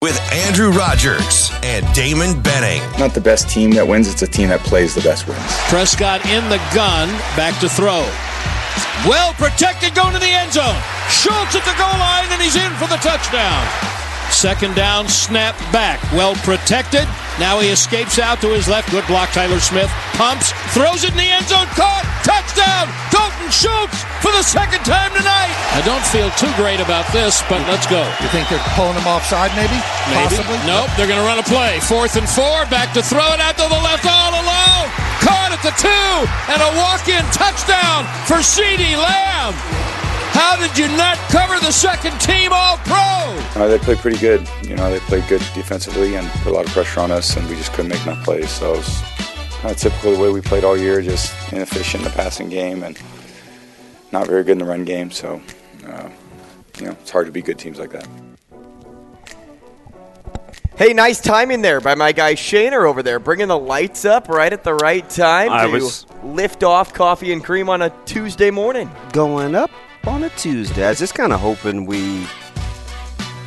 With Andrew Rogers and Damon Benning. Not the best team that wins, it's a team that plays the best wins. Prescott in the gun, back to throw. Well protected, going to the end zone. Schultz at the goal line, and he's in for the touchdown. Second down, snap back. Well protected. Now he escapes out to his left. Good block, Tyler Smith. Pumps, throws it in the end zone. Caught. Touchdown. Dalton Schultz for the second time tonight. I don't feel too great about this, but let's go. You think they're pulling him offside, maybe? Maybe. Possibly? Nope. They're going to run a play. Fourth and four. Back to throw it out to the left all alone. Caught at the two. And a walk-in touchdown for CeeDee Lamb. How did you not cover the second team all pro? Uh, they played pretty good. You know, they played good defensively and put a lot of pressure on us, and we just couldn't make enough plays. So it was kind of typical the way we played all year, just inefficient in the passing game and not very good in the run game. So, uh, you know, it's hard to beat good teams like that. Hey, nice timing there by my guy Shaner over there, bringing the lights up right at the right time I to was- lift off coffee and cream on a Tuesday morning. going up on a Tuesday. I was just kind of hoping we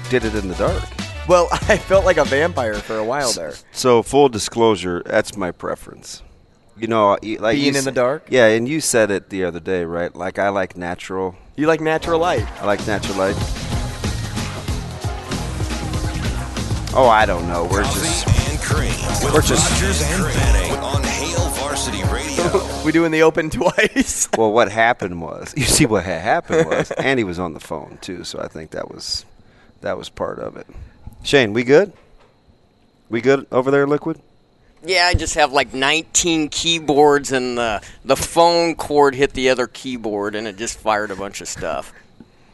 did it in the dark. Well, I felt like a vampire for a while there. So full disclosure, that's my preference. You know, y- like you Being in s- the dark? Yeah, and you said it the other day, right? Like I like natural. You like natural light. I like natural light. Oh, I don't know. We're just Coffee and cream We're just- We doing the open twice. well. What happened was, you see, what had happened was, Andy was on the phone too. So I think that was that was part of it. Shane, we good? We good over there, Liquid? Yeah, I just have like 19 keyboards, and the the phone cord hit the other keyboard, and it just fired a bunch of stuff.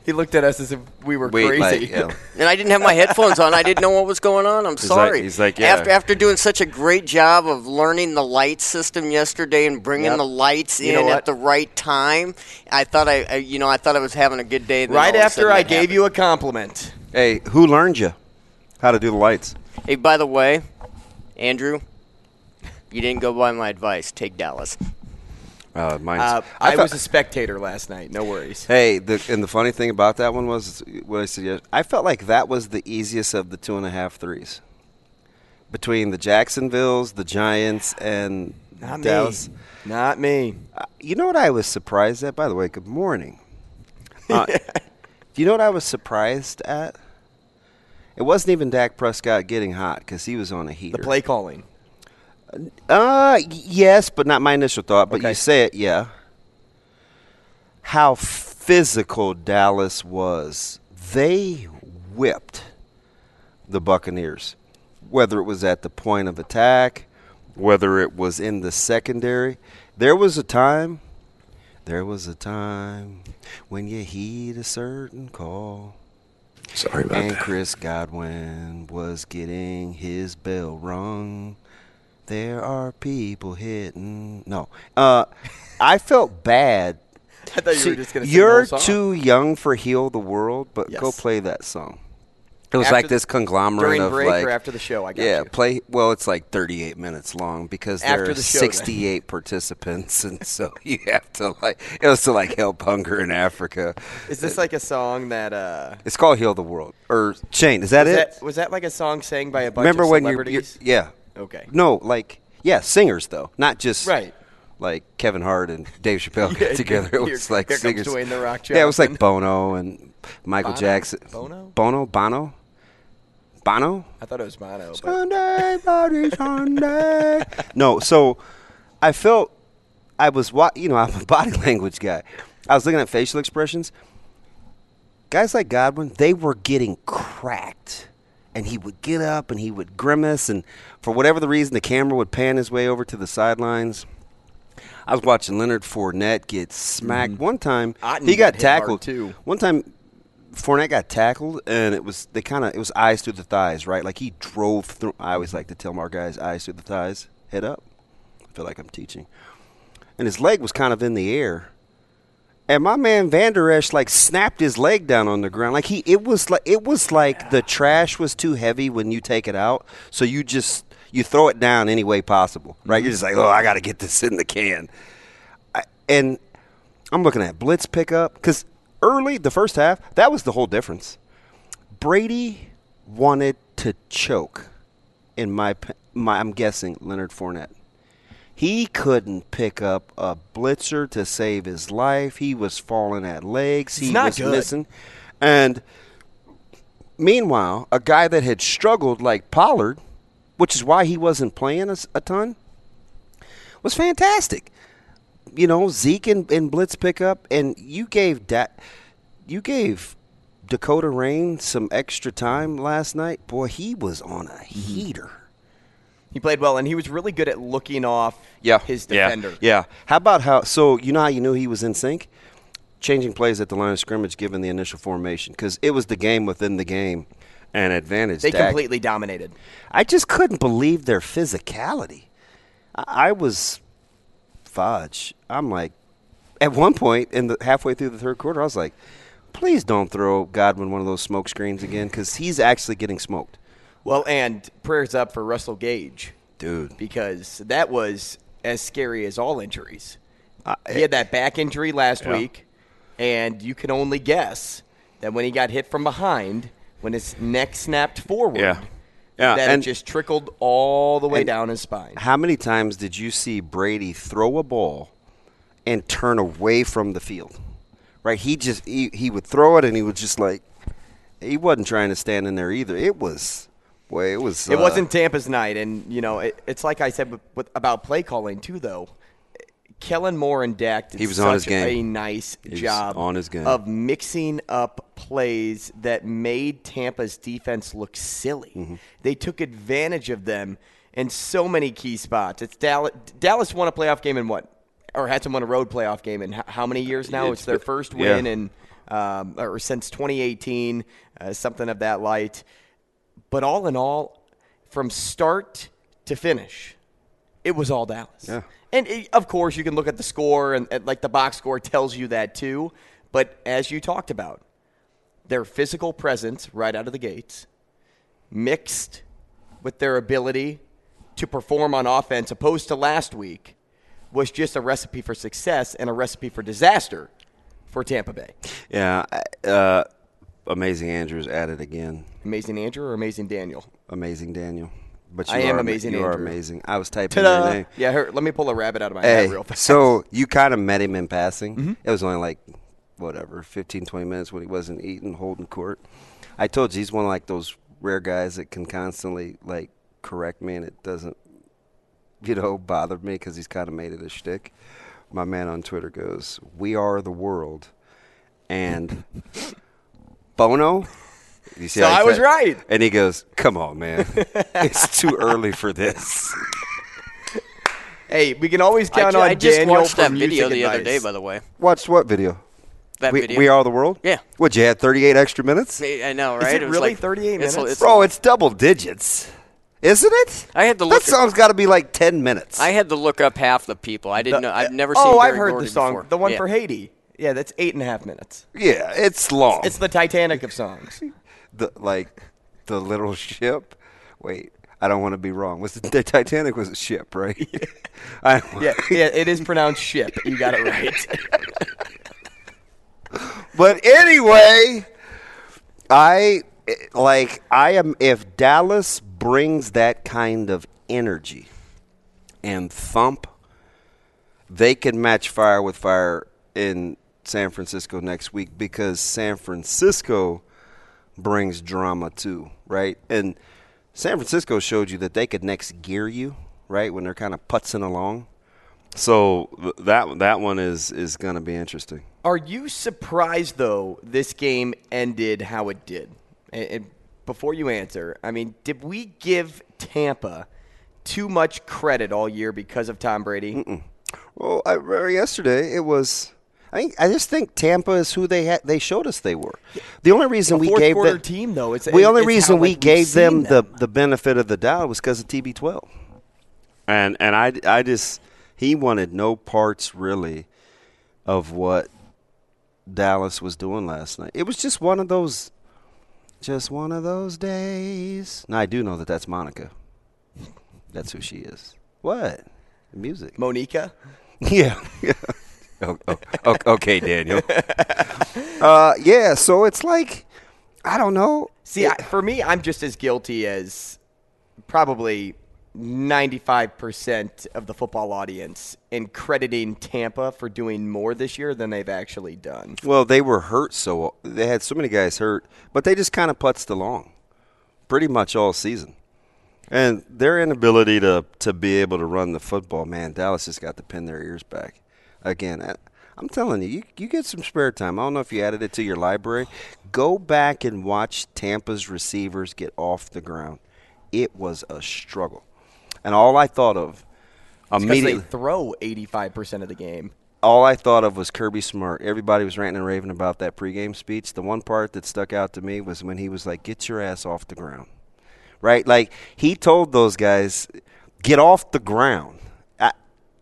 He looked at us as if we were Wait, crazy. like, yeah. And I didn't have my headphones on. I didn't know what was going on. I'm like- sorry. he's like, yeah. After after doing such a great job of learning the light system yesterday and bringing Yep. the lights You in at the right time, I thought I, I you know I thought I was having a good day. then right all of a after I gave happened. you a compliment. Hey, who learned you how to do the lights? Hey, by the way, Andrew, you didn't go by my advice. Take Dallas. Uh, mine's, Uh, I, felt- was a spectator last night. No worries. Hey, the, and the funny thing about that one was what I said. I felt like that was the easiest of the two and a half threes between the Jacksonville's, the Giants, and Not Dallas. me. Not me. Uh, you know what I was surprised at? By the way, good morning. Uh, do you know what I was surprised at? It wasn't even Dak Prescott getting hot because he was on a heater. The play calling. Uh, yes, but not my initial thought. But Okay. you say it, yeah. How physical Dallas was. They whipped the Buccaneers, whether it was at the point of attack, whether it was in the secondary. There was a time, there was a time when you heed a certain call. Sorry about And that. And Chris Godwin was getting his bell rung. There are people hitting. No, uh, I felt bad. I thought you See, were just going to sing the You're whole song. too young for "Heal the World," but go play that song. It was After like the- this conglomerate during of break like or after the show, I got yeah, you. play. Well, it's like 38 minutes long because there After are the show, then. 68 participants, and so you have to like it was to like help hunger in Africa. Is this like a song that uh It's called "Heal the World" or Shane. Is that was it? That, was that like a song sang by a bunch Remember of when you're celebrities? yeah Okay. no like yeah singers though not just Right. like Kevin Hart and Dave Chappelle Yeah, got together. It was like here singers. Dwayne The Rock yeah, it was like Bono and Michael Bono? Jackson. Bono? Bono, Bono, Bono. I thought it was Bono. Sunday, Bloody Sunday. no, so I felt I was wa- you know I'm a body language guy. I was looking at facial expressions. Guys like Godwin, they were getting cracked. And he would get up and he would grimace, and for whatever the reason, the camera would pan his way over to the sidelines. I was watching Leonard Fournette get smacked one time. Otten he got got tackled too. One time, Fournette got tackled, and it was they kind of it was eyes through the thighs, right? Like he drove through. I always like to tell my guys eyes through the thighs, head up. I feel like I'm teaching, and his leg was kind of in the air, and my man Vander Esch like snapped his leg down on the ground. Like he, it was like it was like the trash was too heavy when you take it out, so you just you throw it down any way possible, right? You're mm-hmm. just like, oh, I got to get this in the can, I, and I'm looking at blitz pickup because early the first half that was the whole difference. Brady wanted to choke, in my my I'm guessing Leonard Fournette. He couldn't pick up a blitzer to save his life. He was falling at legs. He was good. missing. And meanwhile, a guy that had struggled like Pollard, which is why he wasn't playing a ton, was fantastic. You know, Zeke and, and blitz pickup, and you gave that, you gave Dakota Rain some extra time last night. Boy, he was on a mm-hmm. heater. He played well, and he was really good at looking off Yeah, his defender. Yeah. How about how? So you know how you knew he was in sync? Changing plays at the line of scrimmage, given the initial formation, because it was the game within the game, and advantage. They Dak. completely dominated. I just couldn't believe their physicality. I, I was fudge. I'm like, at one point in the halfway through the third quarter, I was like, please don't throw Godwin one of those smoke screens again, because he's actually getting smoked. Well, and prayers up for Russell Gage, dude, because that was as scary as all injuries. he had that back injury last Yeah. week, and you can only guess that when he got hit from behind, when his neck snapped forward, Yeah. Yeah, that and- it just trickled all the way down his spine. How many times did you see Brady throw a ball and turn away from the field? Right? He just he, he would throw it and he was just like he wasn't trying to stand in there either. It was boy, it was It uh, wasn't Tampa's night, and you know it, it's like I said with, with, about play calling too. Though Kellen Moore and Dak did He was such on his game. a nice job on his game. of mixing up plays that made Tampa's defense look silly. Mm-hmm. They took advantage of them in so many key spots. It's Dallas. Dallas won a playoff game in what, or had to win a road playoff game in how many years now? It's It's, their first yeah. win in, um, or since 2018, uh, something of that light. But all in all, from start to finish, it was all Dallas. Yeah. And it, of course, you can look at the score, and, and like the box score tells you that too. But as you talked about, their physical presence right out of the gates, mixed with their ability to perform on offense, opposed to last week, was just a recipe for success and a recipe for disaster for Tampa Bay. Yeah, uh, amazing Andrews at it again. Amazing Andrew or Amazing Daniel? Amazing Daniel. But you I am are, amazing You are amazing. I was typing Ta-da! your name. Yeah, here, let me pull a rabbit out of my Hey, hat real fast. so you kind of met him in passing. Mm-hmm. It was only like whatever, 15, 20 minutes when he wasn't eating, holding court. I told you he's one of like those rare guys that can constantly like correct me, and it doesn't, you know, bother me because he's kind of made it a shtick. My man on Twitter goes, "We are the world," and Bono. You see So I was right. And he goes, "Come on, man, it's too early for this." Hey, we can always I count ju- on I just Daniel watched that video the other day, by the way. Watched what video? That we, video. we are the world. Yeah. What you had? Thirty-eight extra minutes. I know, Is right? it was really like- 38 minutes? it's- Bro, it's double digits, isn't it? I had to That look. song's got to be like ten minutes. I had to look up half the people. I didn't The- know. I've eh, never seen. Oh, I've heard Gordy the song. before. The one Yeah. for Haiti. Yeah, that's eight and a half minutes. yeah, it's long. It's the Titanic of songs. the like the little ship. Wait, I don't want to be wrong. Was the, the Titanic was a ship, right? I, yeah, yeah, it is pronounced ship. You got it right. But anyway, I like I am if Dallas brings that kind of energy and thump, they can match fire with fire in San Francisco next week because San Francisco brings drama too, right? And San Francisco showed you that they could next gear you, right, when they're kind of putzing along. So that that one is is going to be interesting. Are you surprised though this game ended how it did? And, and before you answer, I mean, did we give Tampa too much credit all year because of Tom Brady? Well, I, yesterday it was I think I just think Tampa is who they had. They showed us they were. The only reason A we gave quarter them team, though, it's- the only it's reason how, we like, we've gave them, seen the the benefit of the doubt was because of TB12. And and I I just he wanted no parts really of what Dallas was doing last night. It was just one of those, just one of those days. Now I do know that that's Monica. That's who she is. What? Music. Monica. Yeah. yeah. Oh, oh, okay, Daniel. uh, yeah. So it's like, I don't know. See, I, for me, I'm just as guilty as probably 95% of the football audience in crediting Tampa for doing more this year than they've actually done. Well, they were hurt, so they had so many guys hurt, but they just kind of putzed along, pretty much all season. And their inability to to be able to run the football, man, Dallas just got to pin their ears back. Again, I'm telling you, you, you get some spare time. I don't know if you added it to your library. Go back and watch Tampa's receivers get off the ground. It was a struggle, and all I thought of Because immediately throw 85% of the game. all I thought of was Kirby Smart. Everybody was ranting and raving about that pregame speech. The one part that stuck out to me was when he was like, "Get your ass off the ground," right? Like he told those guys, "Get off the ground."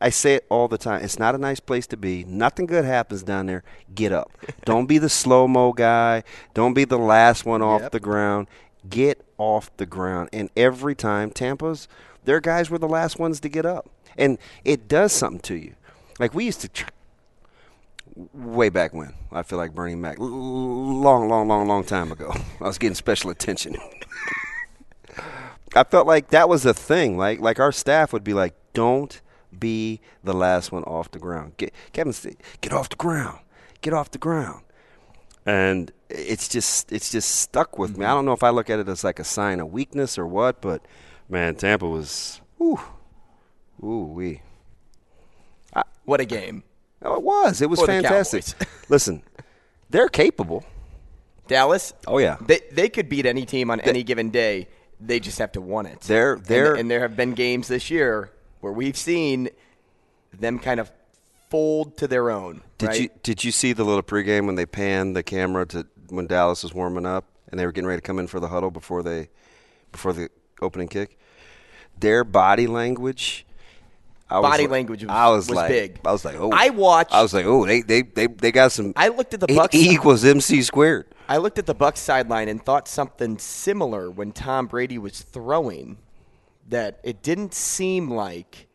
I, say it all the time. It's not a nice place to be. Nothing good happens down there. Get up. Don't be the slow mo guy. Don't be the last one off Yep. the ground. Get off the ground. And every time Tampa's, their guys were the last ones to get up. And it does something to you. Like we used to tr- way back when. I feel like Bernie Mac, long, long, long, long time ago. I was getting special attention. I felt like that was a thing. Like, like our staff would be like, "Don't be the last one off the ground." Get Kevin, get off the ground. Get off the ground. And it's just, it's just stuck with me. I don't know if I look at it as like a sign of weakness or what, but man, Tampa was, ooh, ooh wee. What a game. Oh, it was. It was For fantastic. Listen, they're capable. Dallas? Oh yeah. They, they could beat any team on any given day. They just have to want it. They're- And- they're- and, there have been games this year where we've seen them kind of fold to their own. Did right? you did you see the little pregame when they panned the camera to when Dallas was warming up and they were getting ready to come in for the huddle before they before the opening kick? Their body language. I was Body like- language was- I was, was like, big. I was like, oh. I watched- I was like, oh, they they they, they got some. I looked at the Bucks. E equals MC squared. I looked at the Bucks sideline and thought something similar when Tom Brady was throwing. That it didn't seem like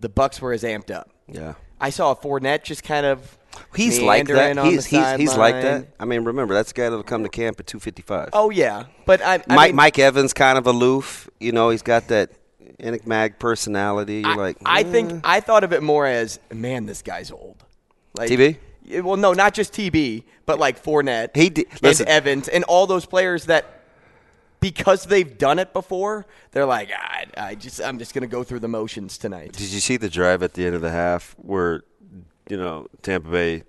the Bucks were as amped up. Yeah. I saw Fournette just kind of He's like that. He's he's he's like that. I mean, remember that's guy that'll come to camp at two fifty five. Oh yeah, but I, I Mike mean, Mike Evans kind of aloof. You know, he's got that enigmatic personality. You're I, like, I eh. think I thought of it more as man, this guy's old. Like TB? Well, no, not just TB, but like Fournette, He did- and. Evans, and all those players that because they've done it before, they're like, I, I just I'm just gonna go through the motions tonight. Did you see the drive at the end of the half where, you know, Tampa Bay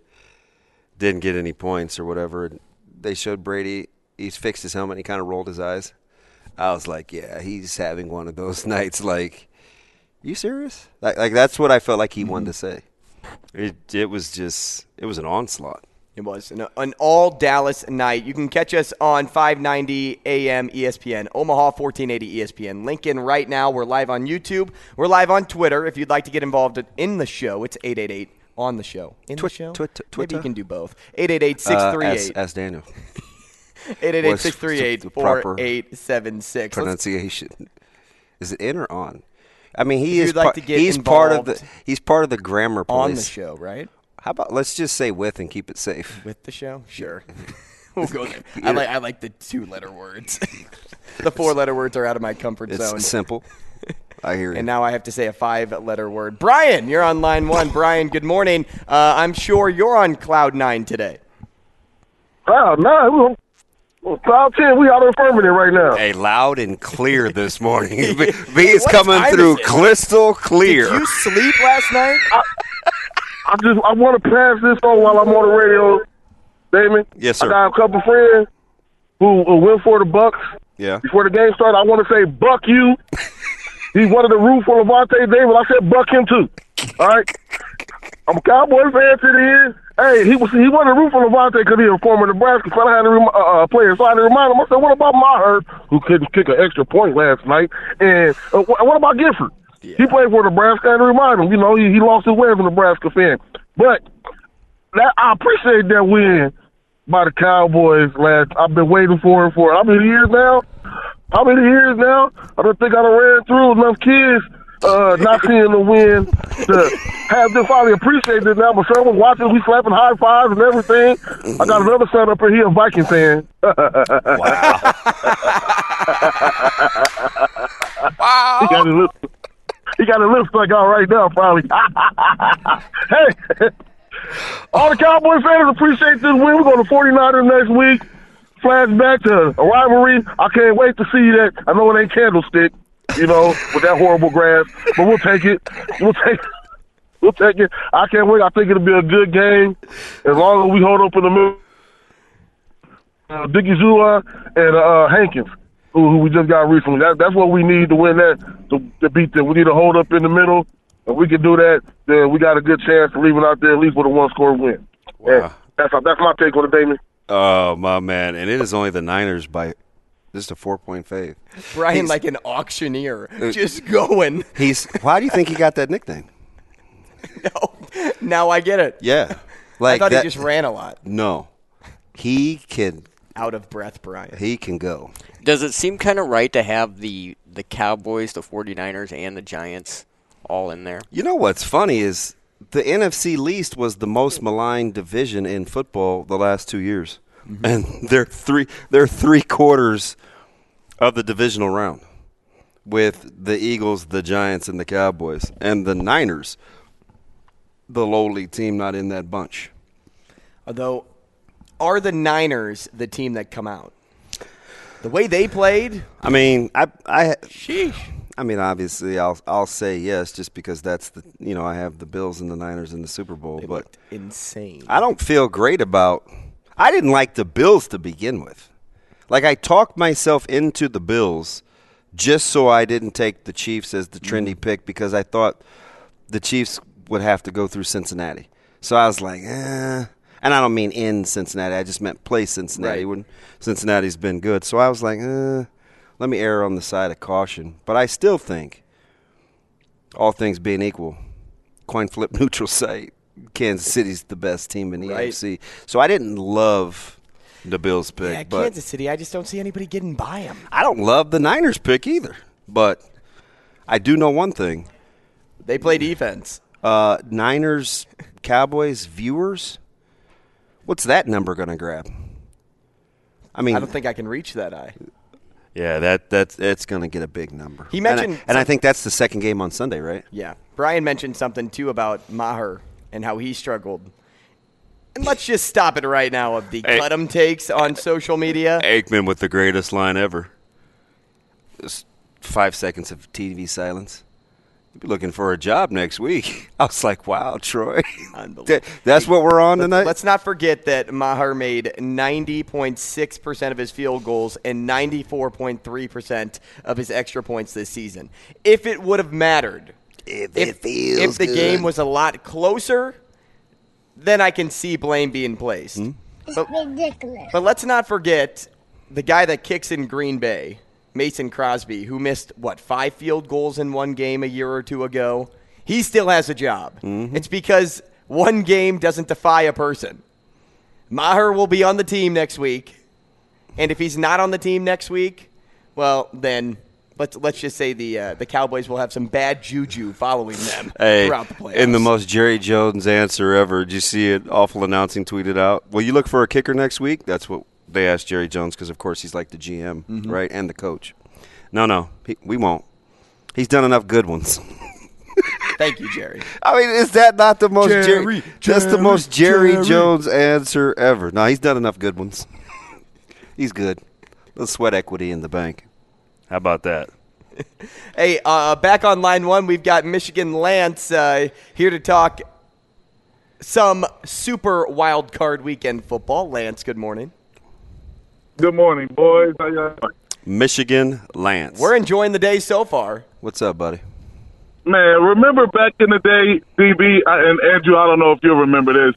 didn't get any points or whatever? They showed Brady. He's fixed his helmet. and He kind of rolled his eyes. I was like, yeah, he's having one of those nights. Like, you serious? Like, like that's what I felt like he wanted to mm-hmm. say. It it was just it was an onslaught. It was an, an all Dallas night. You can catch us on 590 AM ESPN, Omaha 1480 ESPN. Lincoln right now. We're live on YouTube. We're live on Twitter. If you'd like to get involved in the show, it's 888 on the show. In the show? twit- Maybe Twitter? you can do both. 888 Uh, 638 ask, ask Daniel. 888 638 4876. pronunciation. Is it in or on? I mean, he If is. you'd like par- to get he's part of the. He's part of the grammar police On the show, right? How about let's just say with and keep it safe. With the show? Sure. we'll go there. I like, I like the two letter words. the four letter words are out of my comfort It's zone. simple. I hear you. And now I have to say a five letter word. Brian, you're on line one. Brian, good morning. Uh, I'm sure you're on cloud nine today. Cloud nine. We on, well, cloud ten. We out of affirmative right now. Hey, loud and clear this morning. B B is What coming through is crystal clear. Did you sleep last night? I just I want to pass this on while I'm on the radio, Damon. Yes, sir. I got a couple friends who, who went for the Bucks yeah. before the game started. I want to say Buck you. he wanted to root for Lavonte David. I said Buck him too. All right. I'm a Cowboy fan to the end. Hey, he was he wasn't rooting for Levante because he was a former Nebraska fan. I had to rem- uh, uh, player, so I had to remind him. I said, "What about Maher, who couldn't kick an extra point last night? And uh, wh- what about Gifford? He played for Nebraska. To remind him. You know, he, he lost his way as a Nebraska fan. But that I appreciate that win by the Cowboys last. I've been waiting for it for how many years now? How many years now? I don't think I done ran through enough kids uh, not seeing the win to have them finally appreciate it now. My son was watching, we slapping high fives and everything. I got another son up here, he a Viking fan. wow. He got his lip, he got a lip stuck out right now, probably. hey, all the Cowboy fans appreciate this win. We're going to 49ers next week. Flashback to a rivalry. I can't wait to see that. I know it ain't Candlestick, you know, with that horrible grass, but we'll take it. We'll take it. We'll take it. I can't wait. I think it'll be a good game as long as we hold up in the middle. Uh, Dickie Zula and uh, Hankins, who, who we just got recently. That, that's what we need to win that, to, to beat them. We need to hold up in the middle. If we can do that, then we got a good chance of leaving out there at least with a one-score win. Wow. that's that's my take on it, Damon. Oh my man, and it is only the Niners by just a four-point fave. Brian, He's- like an auctioneer, Uh, just going. He's. Why do you think he got that nickname? No, now I get it. Yeah, like I thought that, he just ran a lot. No, he can. Out of breath, Brian. He can go. Does it seem kind of right to have the the Cowboys, the 49ers, and the Giants all in there? You know what's funny is the NFC least was the most maligned division in football the last two years, mm-hmm. and they're three they're three quarters of the divisional round with the Eagles, the Giants, and the Cowboys, and the Niners, the lowly team not in that bunch. Although, are the Niners the team that come out? The way they played, I mean, I I sheesh. I mean, obviously, I'll I'll say yes, just because that's the you know I have the Bills and the Niners in the Super Bowl, but insane. I don't feel great about. I didn't like the Bills to begin with. Like I talked myself into the Bills just so I didn't take the Chiefs as the trendy pick because I thought the Chiefs would have to go through Cincinnati. So I was like, eh. And I don't mean in Cincinnati. I just meant play Cincinnati Right. when Cincinnati's been good. So I was like, eh, let me err on the side of caution. But I still think, all things being equal, coin flip neutral site, Kansas City's the best team in the Right. AFC. So I didn't love the Bills pick, Yeah, but Kansas City. I just don't see anybody getting by them. I don't love the Niners pick either. But I do know one thing. They play defense. Uh, Niners Cowboys viewers, what's that number going to grab? I mean, I don't think I can reach that eye. yeah, that that's it's going to get a big number. He And I- mentioned and I, think that's the second game on Sunday, right? Yeah. Brian mentioned something too about Maher and how he struggled. And let's just stop it right now of the Hey. cut 'em takes on social media. Aikman with the greatest line ever. Just five seconds of TV silence. You'll be looking for a job next week. I was like, wow, Troy. That- That's what we're on tonight? Let's not forget that Maher made 90.6% of his field goals and 94.3% of his extra points this season. If it would have mattered, if, if, feels if the good. game was a lot closer, then I can see blame being placed. Hmm? But, ridiculous. but let's not forget the guy that kicks in Green Bay, Mason Crosby, who missed, what, five field goals in one game a year or two ago. He still has a job. Mm-hmm. It's because one game doesn't defy a person. Maher will be on the team next week. And if he's not on the team next week, well, then let's let's just say the uh, the Cowboys will have some bad juju following them Hey, throughout the playoffs. in the most Jerry Jones answer ever. Did you see it? Awful announcing tweeted out. Will you look for a kicker next week? That's what they asked Jerry Jones because, of course, he's like the GM, Mhm. right, and the coach. No, no, he, we won't. He's done enough good ones. Thank you, Jerry. I mean, is that not the most Jerry? Jerry, that's the most Jerry, Jerry. Jones answer ever. No, he's done enough good ones. he's good. The sweat equity in the bank. How about that? Hey, uh, back on line one, we've got Michigan Lance uh, here to talk some super wild card weekend football. Lance, good morning. Good morning, boys. How y'all doing? Michigan Lance. We're enjoying the day so far. What's up, buddy? Man, remember back in the day, DB and Andrew? I don't know if you remember this.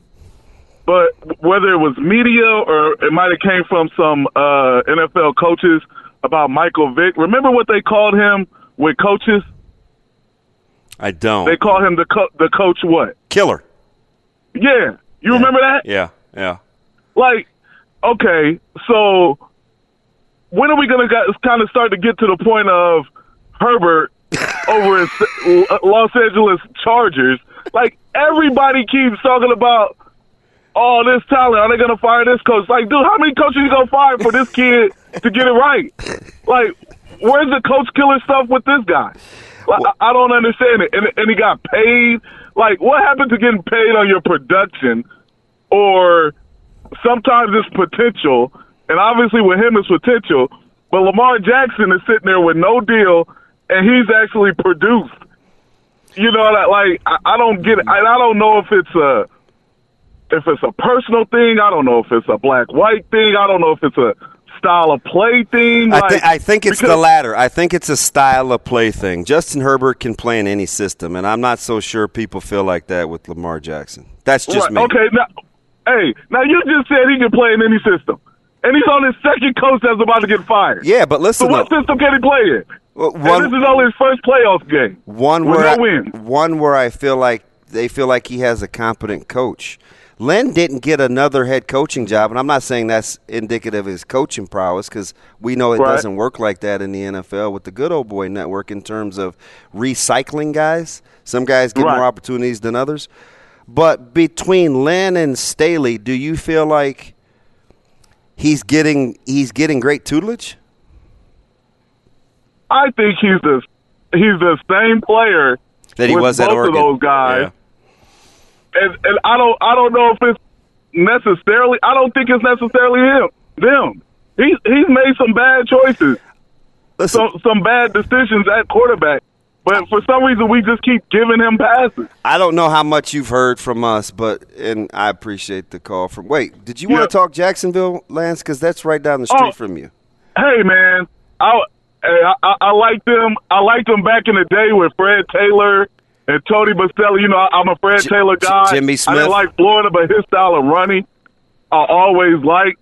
but whether it was media or it might have came from some uh, NFL coaches about Michael Vick. Remember what they called him with coaches? I don't. They called him the co- the coach what? Killer. Yeah, you remember that? Yeah, yeah. Like, okay, so when are we gonna kind of start to get to the point of Herbert over at Los Angeles Chargers? Like everybody keeps talking about all this talent. Are they gonna fire this coach? Like, dude, how many coaches you gonna fire for this kid to get it right? Like, where's the coach killer stuff with this guy? Like, I, I don't understand it. And, and he got paid. Like, what happened to getting paid on your production? Or sometimes it's potential, and obviously with him it's potential. But Lamar Jackson is sitting there with no deal, and he's actually produced. You know, that like I, don't get it. I, don't know if it's a if it's a personal thing. I don't know if it's a black white thing. I don't know if it's a style of play thing. I, Like, thi- I think it's the latter. I think it's a style of play thing. Justin Herbert can play in any system, and I'm not so sure people feel like that with Lamar Jackson. That's just Right, me. Okay, now, hey, now you just said he can play in any system, and he's on his second coach that's about to get fired. Yeah, but listen, So what though. system can he play in? Well, and this is only his first playoff game. One where no I, wins. one where I feel like they feel like he has a competent coach. Lynn didn't get another head coaching job, and I'm not saying that's indicative of his coaching prowess because we know it Right. doesn't work like that in the NFL with the good old boy network in terms of recycling guys. Some guys get Right. more opportunities than others. But between Lynn and Staley, do you feel like he's getting he's getting great tutelage? I think he's the he's the same player That he was at Oregon. those guys. And and I don't I don't know if it's necessarily I don't think it's necessarily him them. He's he's made some bad choices, some some bad decisions at quarterback. But for some reason, we just keep giving him passes. I don't know how much you've heard from us, but and I appreciate the call from. Wait, did you Yeah. want to talk Jacksonville, Lance? Because that's right down the street Oh. from you. Hey man, I I, I, I liked them. I liked them back in the day with Fred Taylor and Tony Boselli. You know, I'm a Fred J- Taylor J- guy. Jimmy I Smith. didn't like Florida, but his style of running, I always like.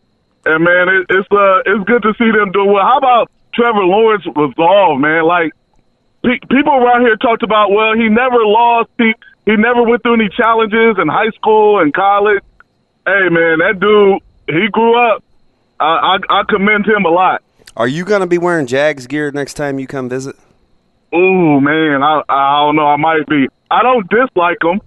And man, it, it's uh, it's good to see them do well. How about Trevor Lawrence resolve, man? Like pe- people around here talked about, well, he never lost. He he never went through any challenges in high school and college. Hey, man, that dude, he grew up. I I, I commend him a lot. Are you going to be wearing Jags gear next time you come visit? Oh, man, I I don't know. I might be. I don't dislike them.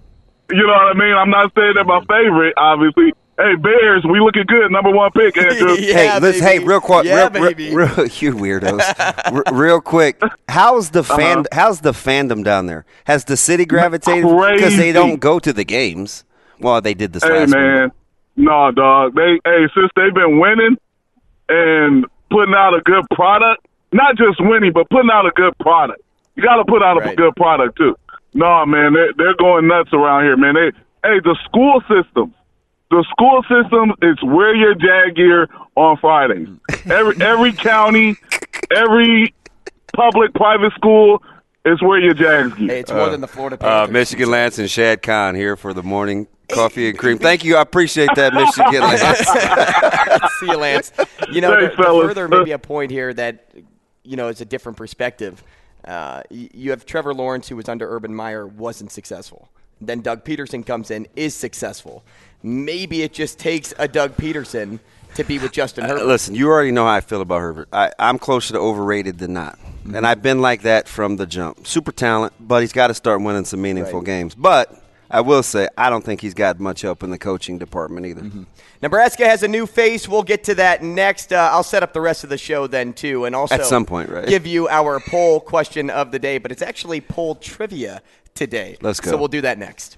You know what I mean? I'm not saying they're my favorite, obviously. Hey, Bears, we looking good. Number one pick, Andrew. hey, listen, hey, real quick, Yeah, real, real- baby. real- you weirdos, R- real quick. How's the fan? Uh-huh. How's the fandom down there? Has the city gravitated because they don't go to the games? Well, they did this Hey, last man. No, dog. They hey, since they've been winning and putting out a good product, not just winning, but putting out a good product. You got to put out a good product too. No, man, they they're going nuts around here, man. They hey, the school systems. The school system is wear your jag gear on Fridays. Every every county, every public private school is wear your Jags gear. Hey, it's more than the Florida Uh, Panthers. Michigan Lance and Shad Khan here for the morning coffee and cream. Thank you. I appreciate that, Michigan Lance. See you, Lance. You know, Thanks, to, to further maybe a point here that you know is a different perspective. Uh, you have Trevor Lawrence, who was under Urban Meyer, wasn't successful. Then Doug Pederson comes in, is successful. Maybe it just takes a Doug Pederson to be with Justin Uh, Herbert. listen, you already know how I feel about Herbert. I, I'm closer to overrated than not. Mm-hmm. And I've been like that from the jump. Super talent, but he's got to start winning some meaningful Right. games. But I will say, I don't think he's got much help in the coaching department either. Mm-hmm. Nebraska has a new face. We'll get to that next. Uh, I'll set up the rest of the show then too, and also At some point, right? give you our poll question of the day. But it's actually poll trivia today. Let's go. So we'll do that next.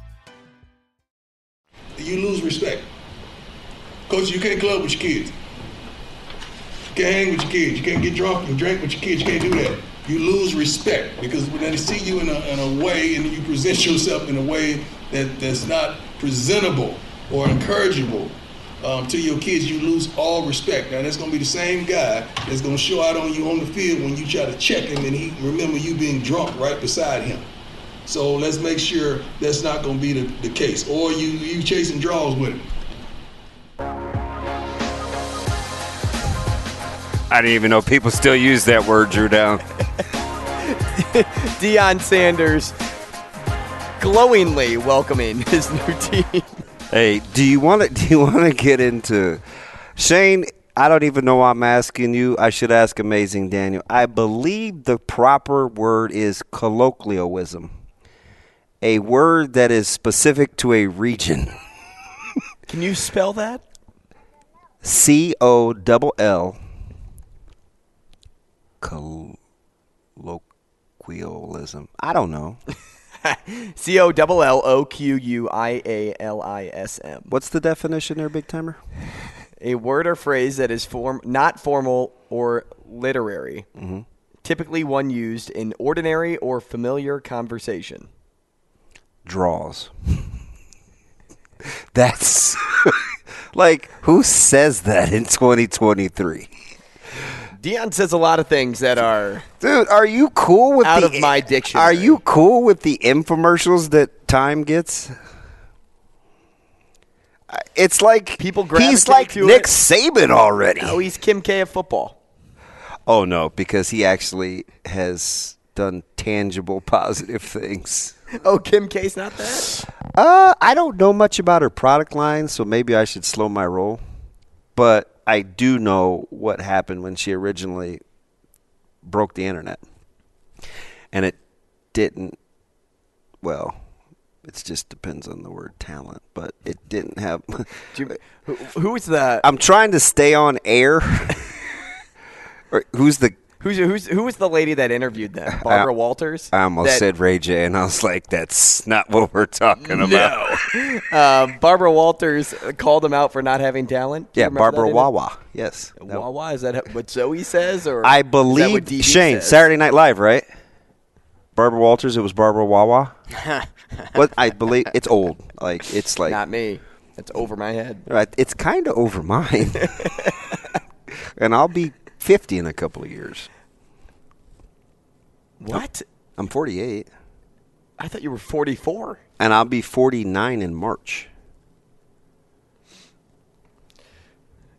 You lose respect. Coach, you can't club with your kids. You can't hang with your kids. You can't get drunk and drink with your kids. You can't do that. You lose respect because when they see you in a, in a way and you present yourself in a way that, that's not presentable or encourageable um, to your kids, you lose all respect. Now that's going to be the same guy that's going to show out on you on the field when you try to check him and he remember you being drunk right beside him. So let's make sure that's not going to be the, the case. Or you you chasing draws with him. I didn't even know people still use that word, Drew Down. Deion Sanders glowingly welcoming his new team. Hey, do you want to? Do you want to get into Shane? I don't even know why I'm asking you. I should ask Amazing Daniel. I believe the proper word is colloquialism, a word that is specific to a region. Can you spell that? C O double L colloquialism. I don't know. C O L L O Q U I A L I S M. What's the definition there, big timer? A word or phrase that is form not formal or literary. Mm-hmm. Typically one used in ordinary or familiar conversation. Draws. That's like who says that in 2023? Deion says a lot of things that are Dude, are you cool with out the of my dictionary. Are you cool with the infomercials that Time gets? It's like People He's like Nick it. Saban already. No, he's Kim K of football. Oh no, because he actually has done tangible positive things. Oh, Kim K's not that? Uh, I don't know much about her product line, so maybe I should slow my roll. But I do know what happened when she originally broke the internet. And it didn't well, it just depends on the word talent, but it didn't have you, who, who was the I'm trying to stay on air. or who's the who's who's who was the lady that interviewed them? Barbara I- Walters. I almost That- said Ray J, and I was like, "That's not what we're talking about." No. uh, Barbara Walters called him out for not having talent. Yeah, that Barbara? Wawa. Yes, Wawa is that what Zoe says, or I believe Shane says? Saturday Night Live, right? Barbara Walters. It was Barbara Wawa. what I believe it's old. Like it's like Not me. It's over my head. right. It's kind of over mine, and I'll be fifty in a couple of years. What? I'm 48, I thought you were 44. and I'll be 49 in March.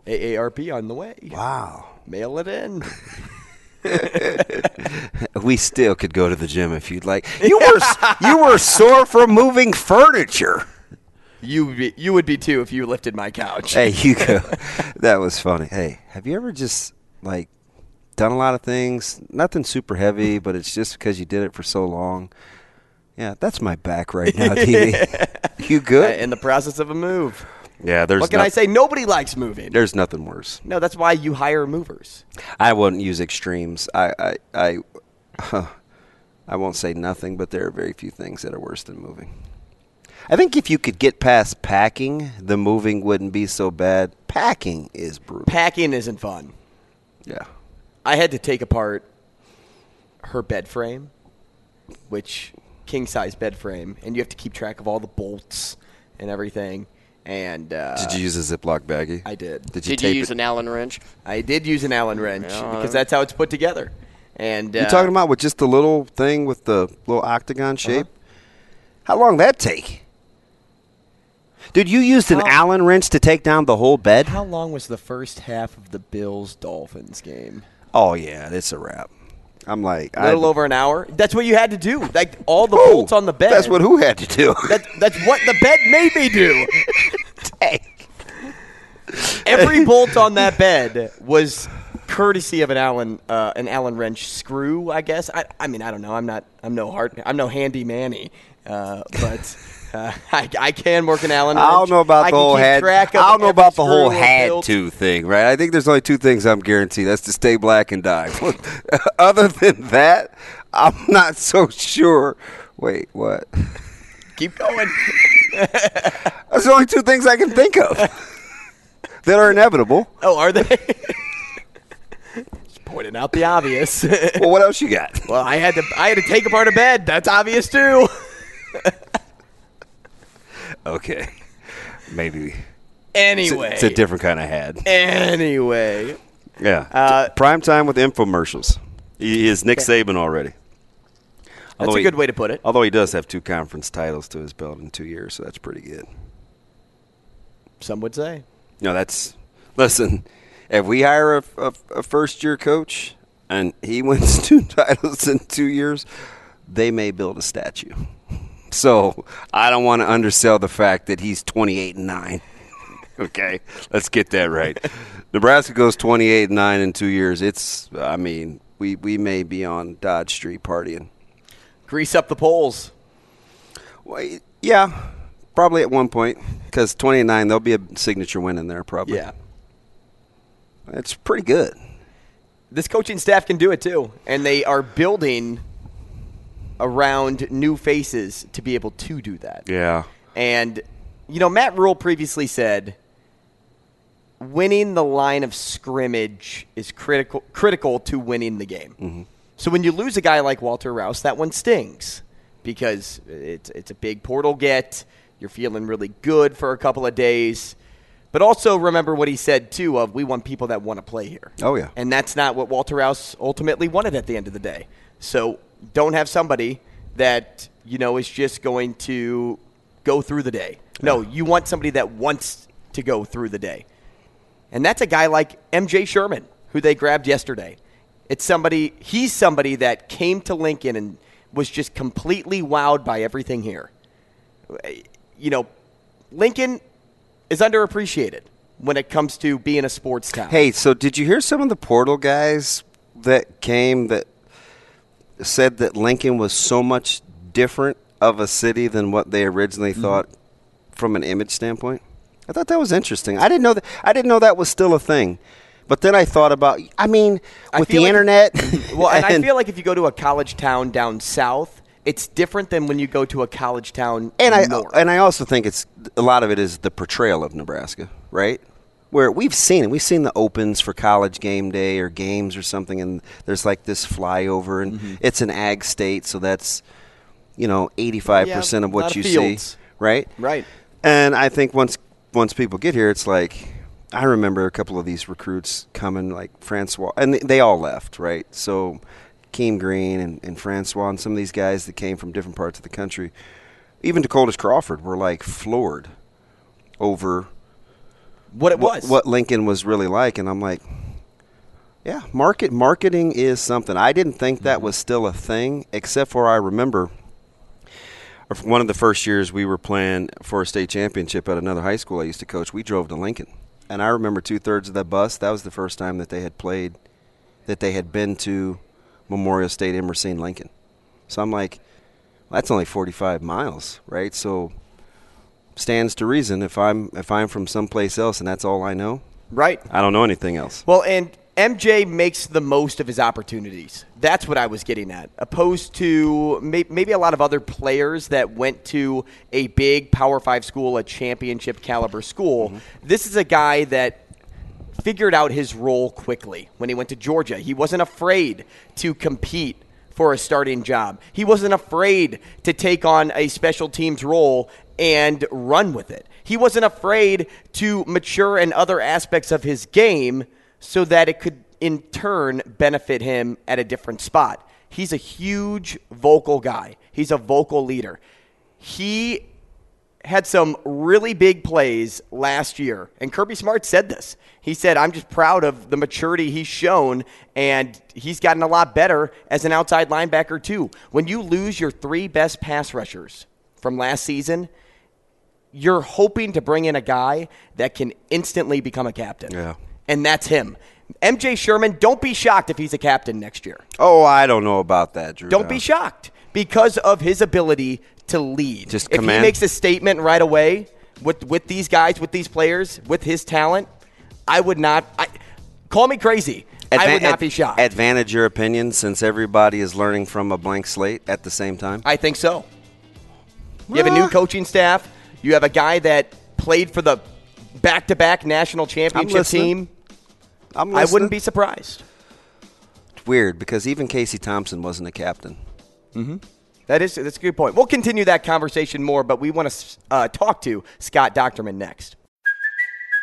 AARP on the way. Wow. Mail it in. We still could go to the gym if you'd like. You were you were sore from moving furniture. You would be, you would be too if you lifted my couch. Hey, you go. that was funny. Hey, have you ever just like done a lot of things? Nothing super heavy, but it's just because you did it for so long. Yeah, that's my back right now, TV. you good? in the process of a move. Yeah, there's. what can no- I say? Nobody likes moving. There's nothing worse. No, that's why you hire movers. I wouldn't use extremes. I, I, I, huh, I won't say nothing, but there are very few things that are worse than moving. I think if you could get past packing, the moving wouldn't be so bad. Packing is brutal. Packing isn't fun. Yeah. I had to take apart her bed frame, which king size bed frame, and you have to keep track of all the bolts and everything. And uh, Did you use a Ziploc baggie? I did. Did you Did you use it? an Allen wrench? I did use an Allen wrench Yeah. because that's how it's put together. And uh, You talking about with just the little thing with the little octagon shape? How long that take? Dude, you used an How- Allen wrench to take down the whole bed? How long was the first half of the Bills Dolphins game? Oh yeah, it's a wrap. I'm like, A little I- over an hour. That's what you had to do. Like all the bolts on the bed. That's what who had to do. That, that's what the bed made me do. Every bolt on that bed was courtesy of an Allen uh, an Allen wrench screw. I guess. I, I mean, I don't know. I'm not. I'm no hard. I'm no handy manny. Uh, but uh, I, I can work an Allen wrench. I don't know about I the whole had. I don't know about the whole had bolt. to thing, right? I think there's only two things I'm guaranteed. That's to stay black and die. Other than that, I'm not so sure. Wait, what? Keep going. That's the only two things I can think of. that are inevitable. Oh, are they? Just pointing out the obvious. well, what else you got? Well, I had to I had to take apart a bed. That's obvious too. Okay, maybe. Anyway. it's a, it's a different kind of had. Anyway. Yeah. Uh, Prime time with infomercials. He is Nick Saban already. That's a good way to put it. Although he does have two conference titles to his belt in two years, so that's pretty good. Some would say. No, that's listen. If we hire a, a, a first year coach and he wins two titles in two years, they may build a statue. So I don't want to undersell the fact that he's twenty eight and nine. okay, let's get that right. Nebraska goes twenty eight and nine in two years. It's I mean we we may be on Dodge Street partying. Grease up the poles. Well, yeah, probably at one point because twenty and nine there'll be a signature win in there probably. Yeah. It's pretty good. This coaching staff can do it too, and they are building around new faces to be able to do that. Yeah. And you know, Matt Rhule previously said winning the line of scrimmage is critical critical to winning the game. Mm-hmm. So when you lose a guy like Walter Rouse, that one stings because it's it's a big portal get. You're feeling really good for a couple of days. But also remember what he said too of we want people that want to play here. Oh yeah. And that's not what Walter Rouse ultimately wanted at the end of the day. So don't have somebody that, you know, is just going to go through the day. No, you want somebody that wants to go through the day. And that's a guy like MJ Sherman, who they grabbed yesterday. It's somebody, he's somebody that came to Lincoln and was just completely wowed by everything here. You know, Lincoln is underappreciated when it comes to being a sports town. Hey, so did you hear some of the portal guys that came that said that Lincoln was so much different of a city than what they originally Mm-hmm. thought from an image standpoint? I thought that was interesting. I didn't know that. I didn't know that was still a thing. But then I thought about. I mean, I with the like- internet. well, and, I feel like if you go to a college town down south, it's different than when you go to a college town and I north. and I also think it's a lot of it is the portrayal of Nebraska, right? Where we've seen it, we've seen the opens for college game day or games or something, and there's like this flyover, and Mm-hmm. it's an ag state, so that's you know eighty five percent of what you fields. see, right? Right. And I think once once people get here, it's like I remember a couple of these recruits coming, like Francois, and they, all left, right? So Keem Green and, and Francois and some of these guys that came from different parts of the country, even to Dakota's Crawford, were like floored over what it was, what Lincoln was really like, and I'm like, yeah, market marketing is something. I didn't think that mm-hmm. was still a thing, except for I remember one of the first years we were playing for a state championship at another high school I used to coach. We drove to Lincoln, and I remember two thirds of that bus. That was the first time that they had played, that they had been to Memorial Stadium in Lincoln. So I'm like, well, that's only 45 miles, right? So stands to reason if I'm if I'm from someplace else and that's all I know, right? I don't know anything else. Well, and MJ makes the most of his opportunities. That's what I was getting at. Opposed to may- maybe a lot of other players that went to a big Power Five school, a championship caliber school. Mm-hmm. This is a guy that figured out his role quickly when he went to Georgia. He wasn't afraid to compete for a starting job. He wasn't afraid to take on a special teams role and run with it. He wasn't afraid to mature in other aspects of his game so that it could in turn benefit him at a different spot. He's a huge vocal guy. He's a vocal leader. He had some really big plays last year. And Kirby Smart said this. He said, I'm just proud of the maturity he's shown, and he's gotten a lot better as an outside linebacker, too. When you lose your three best pass rushers from last season, you're hoping to bring in a guy that can instantly become a captain. Yeah. And that's him. MJ Sherman, don't be shocked if he's a captain next year. Oh, I don't know about that, Drew. Don't be shocked because of his ability to lead. Just if command- he makes a statement right away with with these guys, with these players, with his talent, I would not. I, call me crazy. I would not ad- be shocked. Advantage your opinion since everybody is learning from a blank slate at the same time. I think so. You have a new coaching staff. You have a guy that played for the back-to-back national championship listening. team. I'm I wouldn't be surprised. It's weird because even Casey Thompson wasn't a captain. Mm-hmm. That is that's a good point. We'll continue that conversation more, but we want to uh, talk to Scott Dochterman next.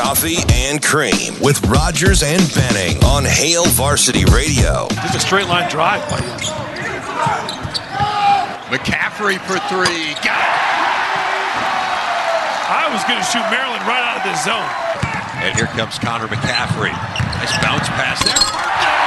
Coffee and Cream with Rogers and Benning on Hail Varsity Radio. Just a straight line drive by McCaffery for three. Got it. I was going to shoot Maryland right out of this zone. And here comes Connor McCaffery. Nice bounce pass there.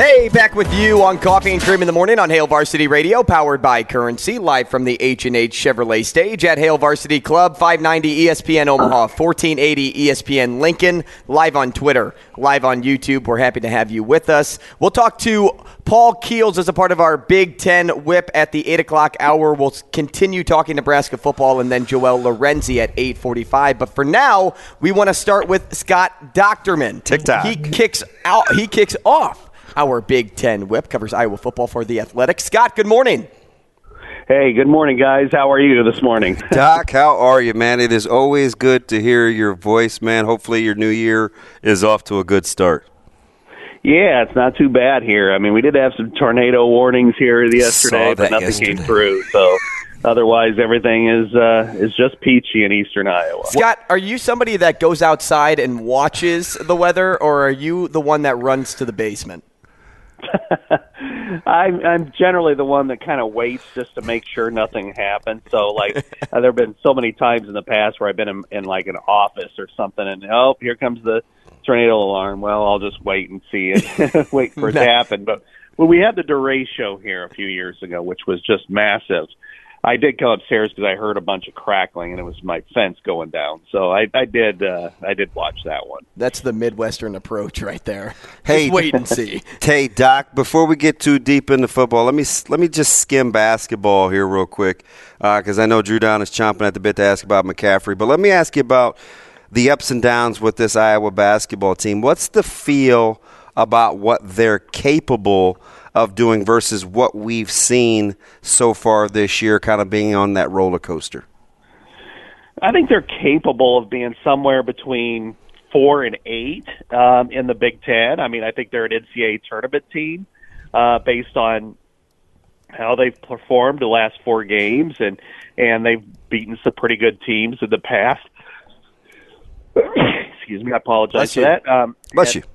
Hey, back with you on Coffee and Cream in the Morning on Hail Varsity Radio, powered by Currency, live from the H&H Chevrolet stage at Hail Varsity Club, 590 ESPN Omaha, 1480 ESPN Lincoln, live on Twitter, live on YouTube. We're happy to have you with us. We'll talk to Paul Keels as a part of our Big Ten whip at the 8 o'clock hour. We'll continue talking Nebraska football and then Joel Lorenzi at 845. But for now, we want to start with Scott Dochterman. TikTok. He kicks out. He kicks off our Big Ten whip covers Iowa football for the Athletic. Scott, good morning. Hey, good morning, guys. How are you this morning? Doc, how are you, man? It is always good to hear your voice, man. Hopefully, your new year is off to a good start. Yeah, it's not too bad here. I mean, we did have some tornado warnings here yesterday, but nothing yesterday. came through. So, otherwise, everything is uh, is just peachy in eastern Iowa. Scott, are you somebody that goes outside and watches the weather, or are you the one that runs to the basement? I'm I'm generally the one that kind of waits just to make sure nothing happens. So, like, uh, there have been so many times in the past where I've been in, in like an office or something, and oh, here comes the tornado alarm. Well, I'll just wait and see it, wait for it to happen. But when we had the derecho here a few years ago, which was just massive, I did come upstairs because I heard a bunch of crackling, and it was my fence going down. So I, I did uh, I did watch that one. That's the Midwestern approach right there. Hey, Just wait and see. Hey, Doc. Before we get too deep into football, let me let me just skim basketball here real quick, because I know Drew Down is chomping at the bit to ask about McCaffery. But let me ask you about the ups and downs with this Iowa basketball team. What's the feel about what they're capable of doing versus what we've seen so far this year, kind of being on that roller coaster? I think they're capable of being somewhere between four and eight um, in the Big Ten. I mean, I think they're an NCAA tournament team uh, based on how they've performed the last four games, and and they've beaten some pretty good teams in the past. Excuse me, I apologize Bless for you. that. Um, Bless and- you.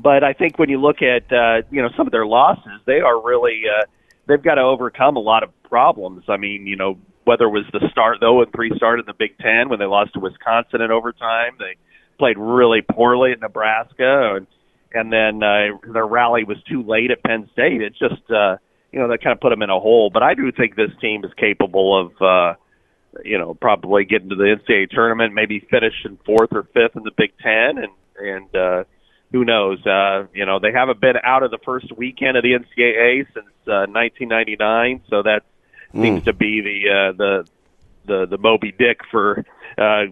But I think when you look at uh, you know some of their losses, they are really uh, they've got to overcome a lot of problems. I mean, you know, whether it was the start, 0 and 3 start in the Big Ten when they lost to Wisconsin in overtime, they played really poorly at Nebraska, and and then uh, their rally was too late at Penn State. It just uh, you know that kind of put them in a hole. But I do think this team is capable of. Uh, you know, probably getting to the NCAA tournament, maybe finishing fourth or fifth in the Big Ten, and and uh, who knows? Uh, you know, they haven't been out of the first weekend of the NCAA since uh, 1999, so that seems to be the uh, the the the Moby Dick for uh,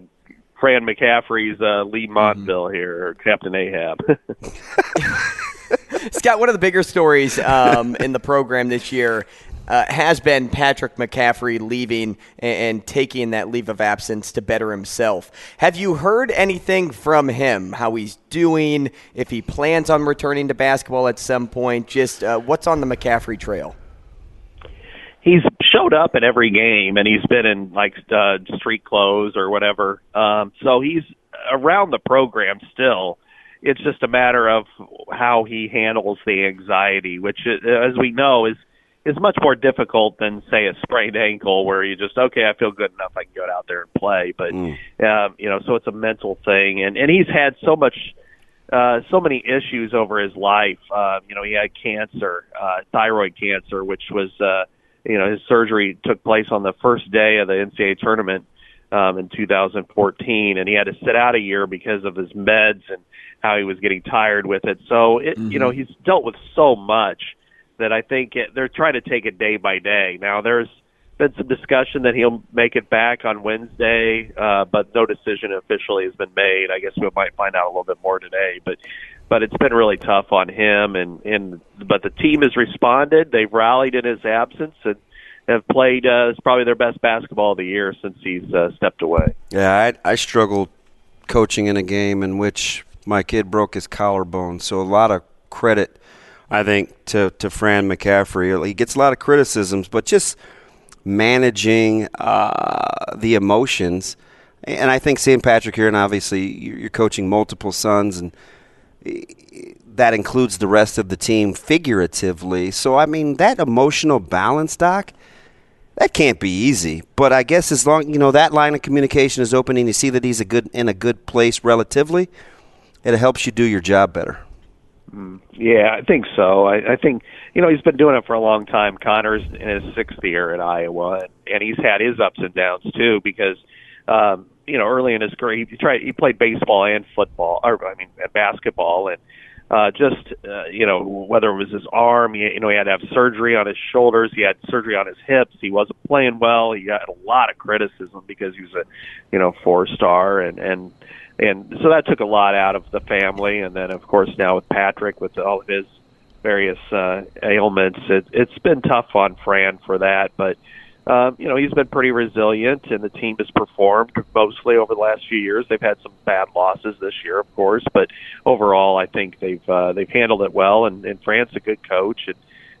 Fran McCaffery's uh, Lee Montville here, or Captain Ahab. Scott, one of the bigger stories um, in the program this year uh, has been Patrick McCaffery leaving and, and taking that leave of absence to better himself. Have you heard anything from him? How he's doing? If he plans on returning to basketball at some point? Just uh, what's on the McCaffery trail? he's showed up at every game and he's been in like uh street clothes or whatever um so he's around the program still it's just a matter of how he handles the anxiety which uh, as we know is is much more difficult than say a sprained ankle where you just okay I feel good enough I can go out there and play. But um you know so it's a mental thing. And and he's had so much uh, so many issues over his life. Uh, you know, he had cancer, uh, thyroid cancer, which was, uh, you know, his surgery took place on the first day of the NCAA tournament um, in 2014, and he had to sit out a year because of his meds and how he was getting tired with it. So, it, you know, he's dealt with so much that I think it, they're trying to take it day by day. Now, there's been some discussion that he'll make it back on Wednesday, uh, but no decision officially has been made. I guess we might find out a little bit more today, but but it's been really tough on him and and but the team has responded. They've rallied in his absence and have played uh, probably their best basketball of the year since he's uh, stepped away. Yeah, I, I struggled coaching in a game in which my kid broke his collarbone, so a lot of credit, I think, to to Fran McCaffery. He gets a lot of criticisms, but just managing uh, the emotions. And I think St. Patrick here, and obviously you're coaching multiple sons, and that includes the rest of the team figuratively. So, I mean, that emotional balance, Doc, that can't be easy. But I guess as long you know that line of communication is open, and you see that he's a good in a good place relatively, it helps you do your job better. Yeah, I think so. I, I think you know he's been doing it for a long time. Connor's in his sixth year at Iowa, and, and he's had his ups and downs too. Because um, you know early in his career, he tried he played baseball and football, or I mean basketball, and uh, just uh, you know whether it was his arm, he, you know he had to have surgery on his shoulders, he had surgery on his hips, he wasn't playing well. He got a lot of criticism because he was a you know four star and and and so that took a lot out of the family. And then, of course, now with Patrick, with all of his various uh, ailments, it, it's been tough on Fran for that. But um, you know, he's been pretty resilient, and the team has performed mostly over the last few years. They've had some bad losses this year, of course, but overall, I think they've uh, they've handled it well. And, and Fran's a good coach, and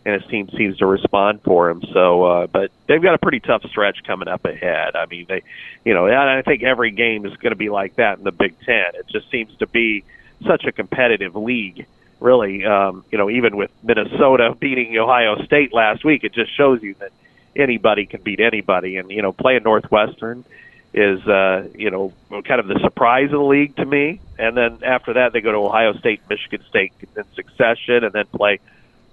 and his team seems to respond for him. So, uh, but they've got a pretty tough stretch coming up ahead. I mean, they, you know, I think every game is going to be like that in the Big Ten. It just seems to be such a competitive league. Really, um, you know, even with Minnesota beating Ohio State last week, it just shows you that anybody can beat anybody. And you know, playing Northwestern is uh, you know kind of the surprise of the league to me. And then after that, they go to Ohio State, Michigan State in succession, and then play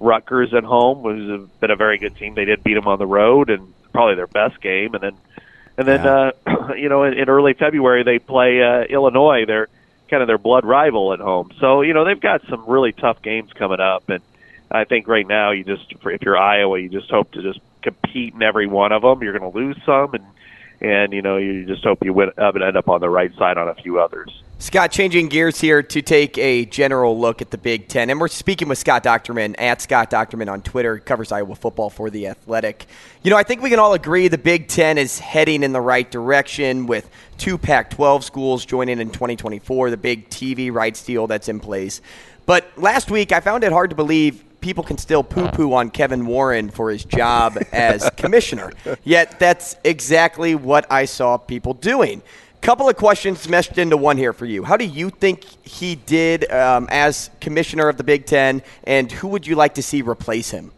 Rutgers at home, was been a very good team. They did beat them on the road, and probably their best game. And then, and then, yeah. uh, you know, in, in early February they play uh, Illinois. They're kind of their blood rival at home. So you know they've got some really tough games coming up, and I think right now you just if you're Iowa, you just hope to just compete in every one of them. You're going to lose some, and and you know you just hope you win, uh, end up on the right side on a few others. Scott, changing gears here to take a general look at the Big Ten. And we're speaking with Scott Dochterman at Scott Dochterman on Twitter. He covers Iowa football for The Athletic. You know, I think we can all agree the Big Ten is heading in the right direction with two Pac 12 schools joining in 2024, the big TV rights deal that's in place. But last week, I found it hard to believe people can still poo poo on Kevin Warren for his job as commissioner. Yet that's exactly what I saw people doing. Couple of questions meshed into one here for you. How do you think he did um, as commissioner of the Big Ten, and who would you like to see replace him?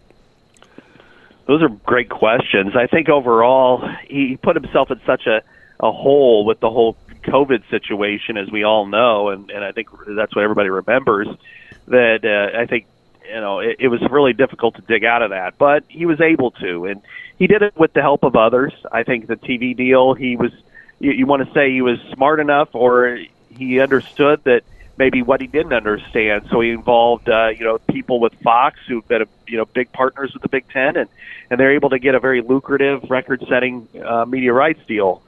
Those are great questions. I think overall he put himself in such a, a hole with the whole COVID situation, as we all know, and, and I think that's what everybody remembers. That uh, I think you know it, it was really difficult to dig out of that, but he was able to, and he did it with the help of others. I think the TV deal he was you, you want to say he was smart enough or he understood that maybe what he didn't understand. So he involved, uh, you know, people with Fox who've been, you know, big partners with the Big Ten, and and they're able to get a very lucrative, record-setting uh, media rights deal.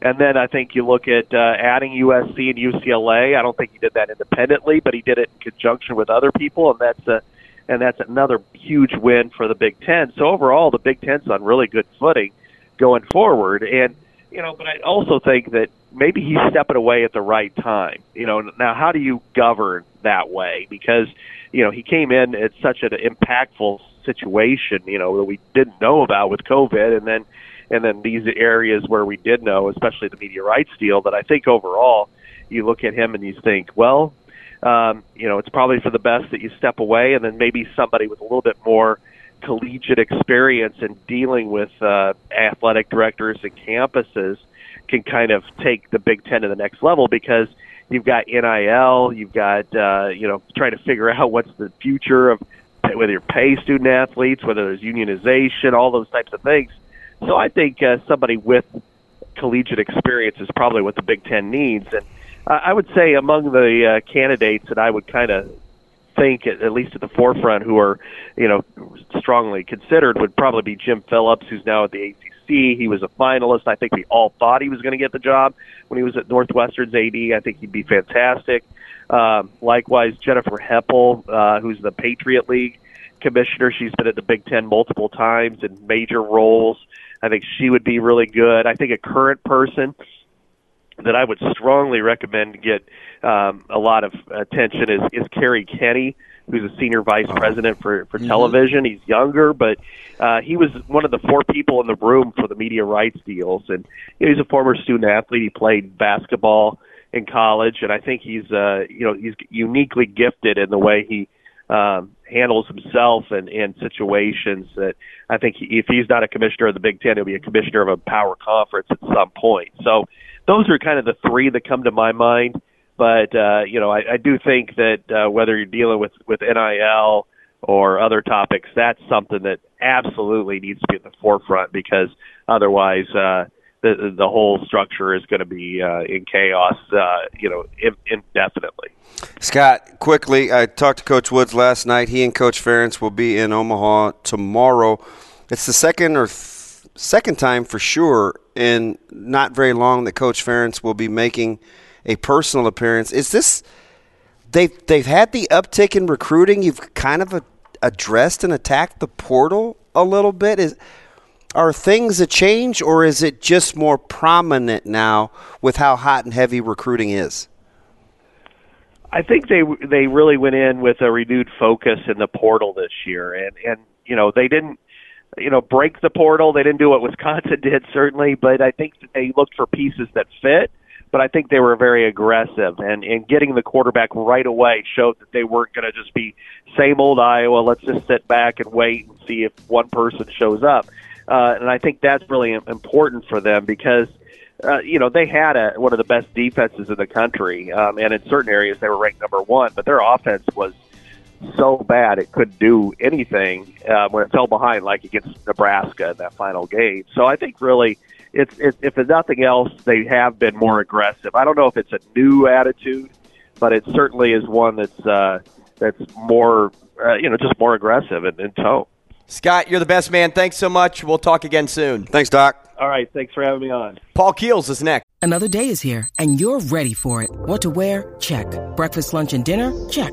And then I think you look at uh, adding USC and UCLA. I don't think he did that independently, but he did it in conjunction with other people, and that's a and that's another huge win for the Big Ten. So overall, the Big Ten's on really good footing going forward, and you know, but I also think that maybe he's stepping away at the right time. You know, now how do you govern that way? Because you know he came in at such an impactful situation, you know, that we didn't know about with COVID, and then and then these areas where we did know, especially the media rights deal. That I think overall, you look at him and you think, well, um, you know, it's probably for the best that you step away, and then maybe somebody with a little bit more collegiate experience in dealing with uh, athletic directors and campuses can kind of take the Big Ten to the next level because you've got NIL, you've got uh, you know trying to figure out what's the future of whether you're pay student athletes, whether there's unionization, all those types of things. So I think uh, somebody with collegiate experience is probably what the Big Ten needs. And I would say among the uh, candidates that I would kind of think, at, at least at the forefront, who are you know strongly considered, would probably be Jim Phillips, who's now at the ACC. He was a finalist. I think we all thought he was going to get the job when he was at Northwestern's AD. I think he'd be fantastic. Um, likewise, Jennifer Heppel, uh, who's the Patriot League commissioner. She's been at the Big Ten multiple times in major roles. I think she would be really good. I think a current person that I would strongly recommend to get um, a lot of attention is, is Kerry Kenny, who's a senior vice president for, for Mhm. television. He's younger, but uh, he was one of the four people in the room for the media rights deals. And you know, he's a former student athlete. He played basketball in college, and I think he's uh, you know he's uniquely gifted in the way he um, handles himself and in situations that I think he, if he's not a commissioner of the Big Ten, he'll be a commissioner of a power conference at some point. So those are kind of the three that come to my mind. But uh, you know, I, I do think that uh, whether you're dealing with with NIL or other topics, that's something that absolutely needs to be at the forefront because otherwise, uh, the the whole structure is going to be uh, in chaos, uh, you know, in, indefinitely. Scott, quickly, I talked to Coach Woods last night. He and Coach Ferentz will be in Omaha tomorrow. It's the second or th- second time for sure in not very long that Coach Ferentz will be making a personal appearance. Is this they've they've had the uptick in recruiting? You've kind of a, addressed and attacked the portal a little bit. Is are things a change, or is it just more prominent now with how hot and heavy recruiting is? I think they they really went in with a renewed focus in the portal this year, and and you know they didn't you know break the portal. They didn't do what Wisconsin did certainly, but I think they looked for pieces that fit. But I think they were very aggressive, and and getting the quarterback right away showed that they weren't going to just be same old Iowa. Let's just sit back and wait and see if one person shows up. Uh, and I think that's really important for them because uh, you know, they had a, one of the best defenses in the country, um, and in certain areas they were ranked number one. But their offense was so bad it couldn't do anything uh, when it fell behind, like against Nebraska in that final game. So I think really, it's, it's if it's nothing else, they have been more aggressive. I don't know if it's a new attitude, but it certainly is one that's uh, that's more, uh, you know, just more aggressive in, in tone. Scott, you're the best man. Thanks so much. We'll talk again soon. Thanks, Doc. All right, thanks for having me on. Paul Keels is next. Another day is here, and you're ready for it. What to wear? Check. Breakfast, lunch, and dinner? Check.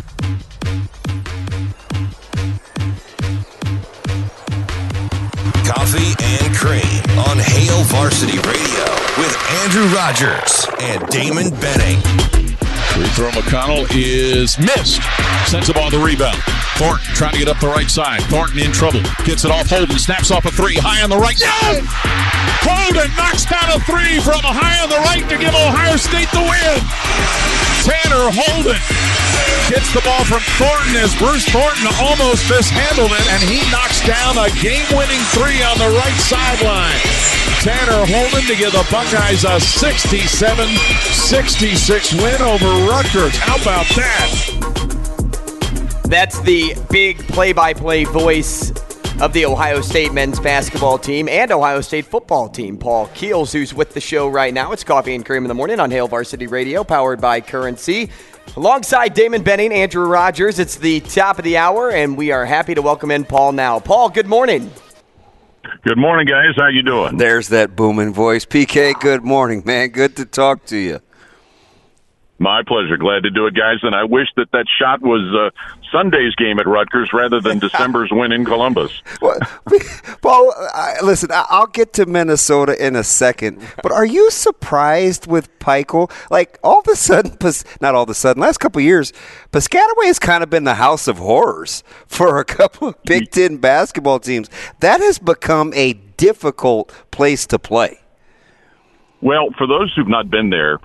On Hail Varsity Radio with Andrew Rogers and Damon Benning. Free throw McConnell is missed. Sends the ball the rebound. Thornton trying to get up the right side. Thornton in trouble. Gets it off Holden. Snaps off a three. High on the right. No! Holden knocks down a three from high on the right to give Ohio State the win. Tanner Holden gets the ball from Thornton as Bruce Thornton almost mishandled it, and he knocks down a game-winning three on the right sideline. Tanner Holden to give the Buckeyes a 67-66 win over Rutgers. How about that? That's the big play by play voice of the Ohio State men's basketball team and Ohio State football team, Paul Keels, who's with the show right now. It's Coffee and Cream in the Morning on Hail Varsity Radio, powered by Currency. Alongside Damon Benning, Andrew Rogers, it's the top of the hour, and we are happy to welcome in Paul now. Paul, good morning. Good morning, guys. How you doing? There's that booming voice. PK, good morning, man. Good to talk to you. My pleasure. Glad to do it, guys. And I wish that that shot was uh, Sunday's game at Rutgers rather than December's win in Columbus. Paul, I, listen, I'll get to Minnesota in a second, but are you surprised with Pikiell? Like all of a sudden, not all of a sudden, last couple of years, Piscataway has kind of been the house of horrors for a couple of Big Ten basketball teams. That has become a difficult place to play. Well, for those who've not been there,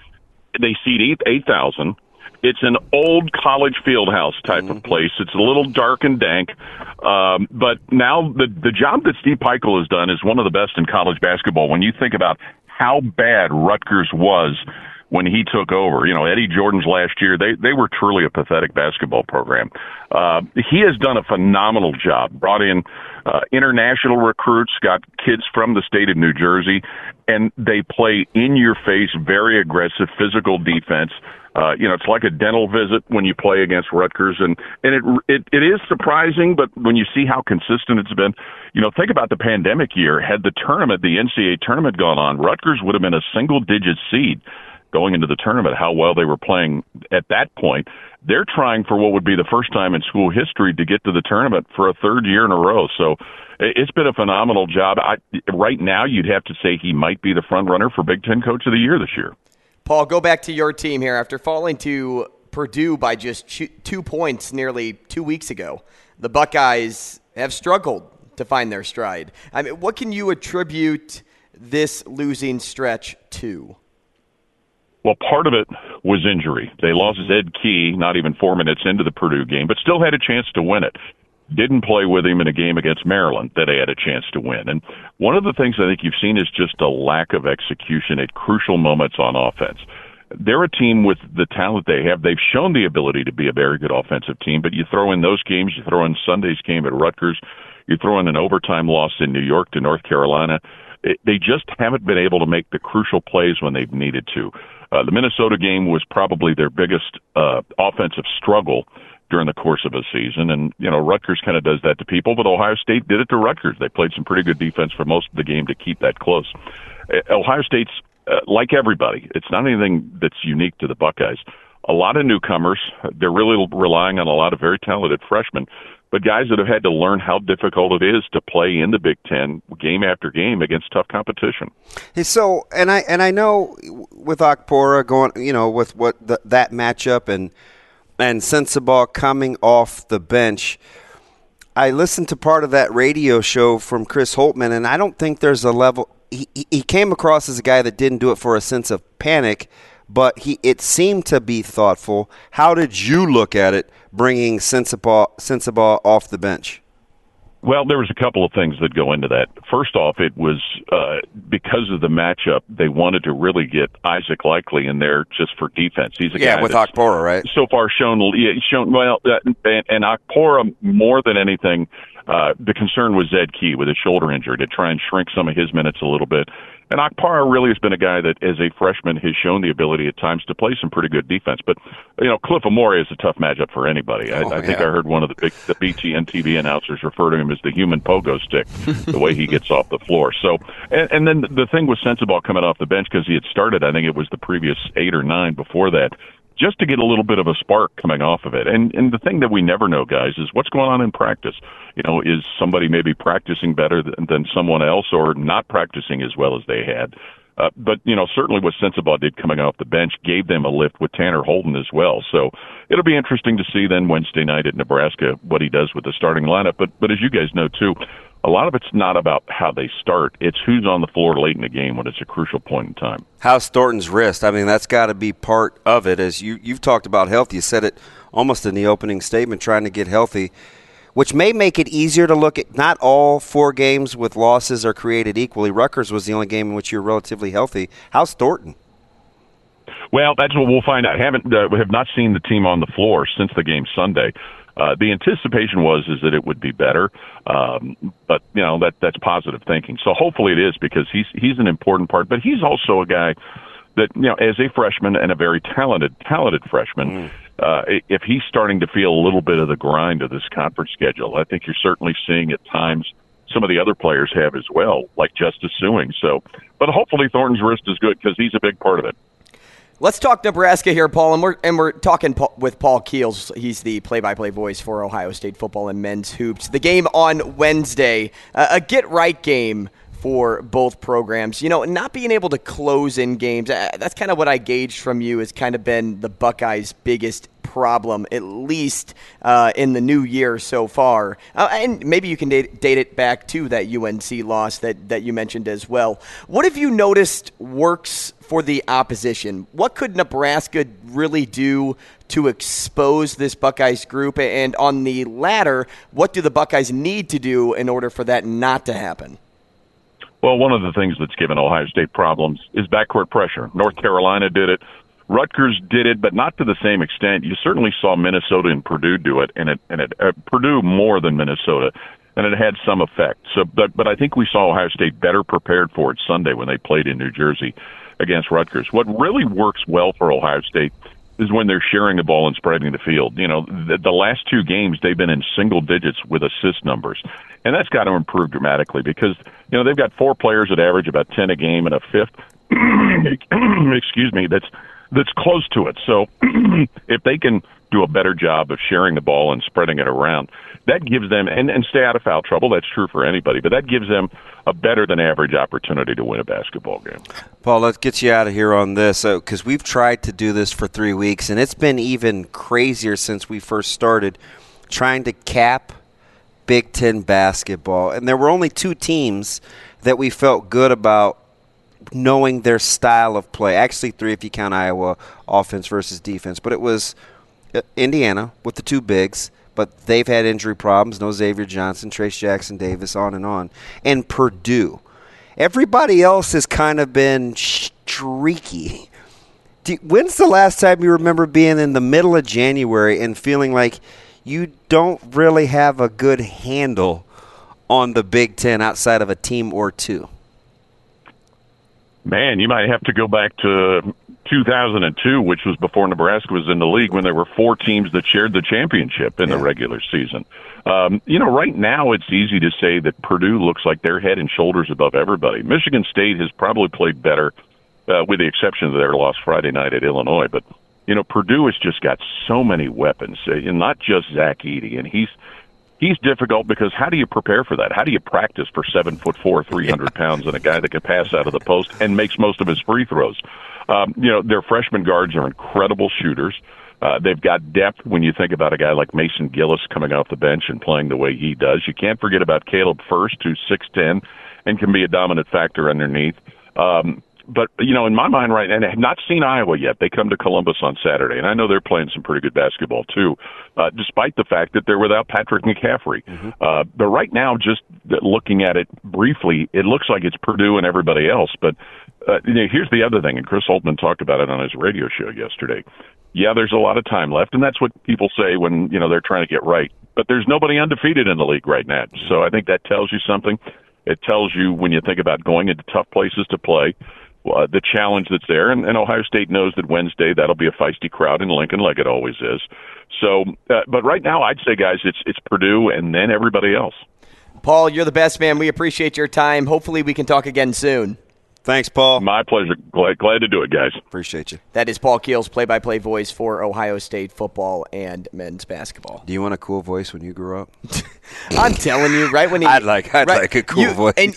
they seat eight eight thousand. It's an old college field house type of place. It's a little dark and dank, um, but now the the job that Steve Pikiell has done is one of the best in college basketball. When you think about how bad Rutgers was when he took over, you know Eddie Jordan's last year, they they were truly a pathetic basketball program. Uh, he has done a phenomenal job. Brought in uh, international recruits, got kids from the state of New Jersey, and they play in your face, very aggressive physical defense. Uh, you know, it's like a dental visit when you play against Rutgers, and and it it it is surprising, but when you see how consistent it's been, you know, think about the pandemic year. Had the tournament, the NCAA tournament, gone on, Rutgers would have been a single digit seed going into the tournament. How well they were playing at that point. They're trying for what would be the first time in school history to get to the tournament for a third year in a row. So it- it's been a phenomenal job. I, right now, you'd have to say he might be the front runner for Big Ten Coach of the Year this year. Paul, go back to your team here after falling to Purdue by just two points nearly two weeks ago. The Buckeyes have struggled to find their stride. I mean, what can you attribute this losing stretch to? Well, part of it was injury. They lost Zed Key not even four minutes into the Purdue game, but still had a chance to win it. Didn't play with him in a game against Maryland that they had a chance to win. And one of the things I think you've seen is just a lack of execution at crucial moments on offense. They're a team with the talent they have. They've shown the ability to be a very good offensive team, but you throw in those games, you throw in Sunday's game at Rutgers, you throw in an overtime loss in New York to North Carolina. It, they just haven't been able to make the crucial plays when they've needed to. Uh, the Minnesota game was probably their biggest uh, offensive struggle during the course of a season. And, you know, Rutgers kind of does that to people, but Ohio State did it to Rutgers. They played some pretty good defense for most of the game to keep that close. Uh, Ohio State's, uh, like everybody, it's not anything that's unique to the Buckeyes. A lot of newcomers. They're really relying on a lot of very talented freshmen, but guys that have had to learn how difficult it is to play in the Big Ten game after game against tough competition. So and I and I know with Okpara going, you know, with what the, that matchup and and Sensabaugh coming off the bench. I listened to part of that radio show from Chris Holtmann, and I don't think there's a level. He, he came across as a guy that didn't do it for a sense of panic, but he it seemed to be thoughtful. How did you look at it, bringing Sensabaugh, Sensabaugh off the bench? Well, there was a couple of things that go into that. First off, it was uh, because of the matchup. They wanted to really get Isaac Likekele in there just for defense. He's a Yeah, guy with Okpara, right? So far, shown yeah, shown well, uh, and, and Okpara more than anything. Uh, the concern was Zed Key with his shoulder injury to try and shrink some of his minutes a little bit. And Okpara really has been a guy that, as a freshman, has shown the ability at times to play some pretty good defense. But you know, Cliff Omoruyi is a tough matchup for anybody. I, Oh, I think yeah. I heard one of the big the BTN TV announcers refer to him as the human pogo stick, the way he gets off the floor. So, and, and then the thing with Sensabaugh coming off the bench because he had started, I think it was the previous eight or nine before that just to get a little bit of a spark coming off of it. And and the thing that we never know, guys, is what's going on in practice. You know, is somebody maybe practicing better than, than someone else, or not practicing as well as they had? Uh, but you know, certainly what Sensabaugh did coming off the bench gave them a lift with Tanner Holden as well. So it'll be interesting to see then Wednesday night at Nebraska what he does with the starting lineup. But but as you guys know too, a lot of it's not about how they start; it's who's on the floor late in the game when it's a crucial point in time. How's Thornton's wrist? I mean, that's got to be part of it. As you you've talked about health, you said it almost in the opening statement, trying to get healthy, which may make it easier to look at. Not all four games with losses are created equally. Rutgers was the only game in which you're relatively healthy. How's Thornton? Well, that's what we'll find out. Haven't uh, we have not seen the team on the floor since the game Sunday. Uh, the anticipation was is that it would be better, um, but you know that that's positive thinking. So hopefully it is because he's he's an important part. But he's also a guy that you know as a freshman and a very talented talented freshman. Uh, if he's starting to feel a little bit of the grind of this conference schedule, I think you're certainly seeing at times some of the other players have as well, like Justice Sueing. So, but hopefully Thornton's wrist is good because he's a big part of it. Let's talk Nebraska here, Paul, and we're and we're talking with Paul Keels. He's the play-by-play voice for Ohio State football and men's hoops. The game on Wednesday, uh, a get-right game for both programs. You know, not being able to close in games. Uh, that's kind of what I gauged from you. Has kind of been the Buckeyes' biggest problem, at least uh, in the new year so far. Uh, and maybe you can date, date, it back to that UNC loss that, that you mentioned as well. What have you noticed works for the opposition? What could Nebraska really do to expose this Buckeyes group? And on the latter, what do the Buckeyes need to do in order for that not to happen? Well, one of the things that's given Ohio State problems is backcourt pressure. North Carolina did it. Rutgers did it, but not to the same extent. You certainly saw Minnesota and Purdue do it, and it and it uh, Purdue more than Minnesota, and it had some effect. So, but but I think we saw Ohio State better prepared for it Sunday when they played in New Jersey against Rutgers. What really works well for Ohio State is when they're sharing the ball and spreading the field. You know, the, the last two games they've been in single digits with assist numbers, and that's got to improve dramatically because you know they've got four players that average about ten a game and a fifth. excuse me. That's that's close to it. So if they can do a better job of sharing the ball and spreading it around, that gives them and, and stay out of foul trouble. That's true for anybody, but that gives them a better than average opportunity to win a basketball game. Paul, let's get you out of here on this because we've tried to do this for three weeks, and it's been even crazier since we first started trying to cap Big Ten basketball. And there were only two teams that we felt good about knowing their style of play. Actually, three if you count Iowa offense versus defense. But it was uh, Indiana with the two bigs, but they've had injury problems. No Xavier Johnson, Trayce Jackson Davis, on and on. And Purdue. Everybody else has kind of been streaky. Do, when's the last time you remember being in the middle of January and feeling like you don't really have a good handle on the Big Ten outside of a team or two? Man, you might have to go back to 2002, which was before Nebraska was in the league, when there were four teams that shared the championship in yeah. the regular season. Um, you know, right now it's easy to say that Purdue looks like they're head and shoulders above everybody. Michigan State has probably played better, uh, with the exception of their loss Friday night at Illinois. But you know, Purdue has just got so many weapons, uh, and not just Zach Edey, and he's he's difficult because how do you prepare for that? How do you practice for seven foot four, three hundred pounds, and a guy that can pass out of the post and makes most of his free throws? Um, you know, their freshman guards are incredible shooters. Uh, they've got depth when you think about a guy like Mason Gillis coming off the bench and playing the way he does. You can't forget about Caleb Furst, who's 6'10 and can be a dominant factor underneath. Um, but you know, in my mind, right, and I have not seen Iowa yet. They come to Columbus on Saturday, and I know they're playing some pretty good basketball too, uh, despite the fact that they're without Patrick McCaffery. Mm-hmm. Uh, but right now, just looking at it briefly, it looks like it's Purdue and everybody else. But uh, you know, here's the other thing, and Chris Holtmann talked about it on his radio show yesterday. Yeah, there's a lot of time left, and that's what people say when you know they're trying to get right. But there's nobody undefeated in the league right now, so I think that tells you something. It tells you when you think about going into tough places to play uh, the challenge that's there. And, and Ohio State knows that Wednesday that'll be a feisty crowd in Lincoln, like it always is. So, uh, but right now, I'd say, guys, it's it's Purdue and then everybody else. Paul, you're the best man. We appreciate your time. Hopefully, we can talk again soon. Thanks, Paul. My pleasure. Glad, glad to do it, guys. Appreciate you. That is Paul Keels, play-by-play voice for Ohio State football and men's basketball. Do you want a cool voice when you grow up? I'm telling you, right when he, I'd like, I'd right, like a cool you, voice. And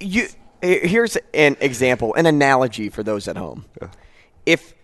you eh, here's an example, an analogy for those at home. If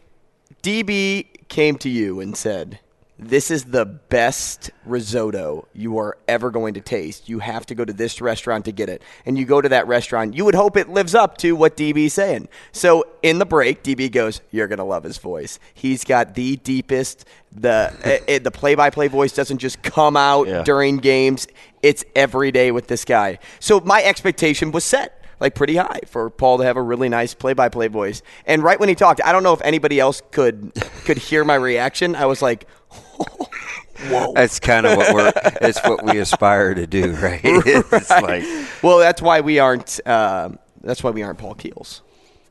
DB came to you and said, this is the best risotto you are ever going to taste. You have to go to this restaurant to get it. And you go to that restaurant, you would hope it lives up to what DB's saying. So in the break, DB goes, You're going to love his voice. He's got the deepest, the, it, eh, eh, the play by play voice doesn't just come out yeah. during games, it's every day with this guy. So my expectation was set like pretty high for Paul to have a really nice play-by-play voice. And right when he talked, I don't know if anybody else could could hear my reaction. I was like, Whoa. That's kind of what we're. it's what we aspire to do, right? It's right. like, well, that's why we aren't. Uh, that's why we aren't Paul Keels.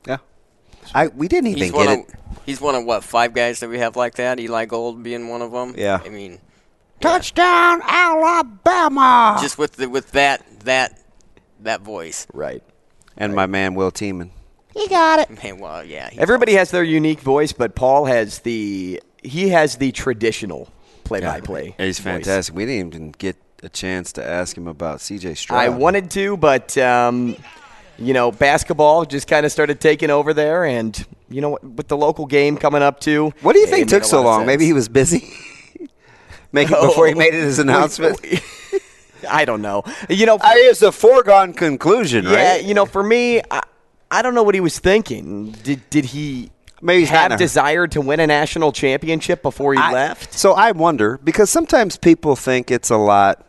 Yeah, I we didn't even he's get of, it. He's one of what five guys that we have like that. Eli Gold being one of them. Yeah, I mean, touchdown Alabama. Just with the, with that that that voice. Right and right. my man Will Tiemann. He got it. Man, well, yeah. he- Everybody has their unique voice, but Paul has the he has the traditional play-by-play. He's voice. fantastic. We didn't even get a chance to ask him about C.J. Stroud. I wanted to, but um, you know, basketball just kind of started taking over there, and you know, what, with the local game coming up too. What do you think took so long? Maybe he was busy. Make it before he made his announcement. I don't know. You know, I, it's a foregone conclusion, yeah. right? You know, for me, I, I don't know what he was thinking. Did did he Maybe have desired to win a national championship before he I- left? So I wonder because sometimes people think it's a lot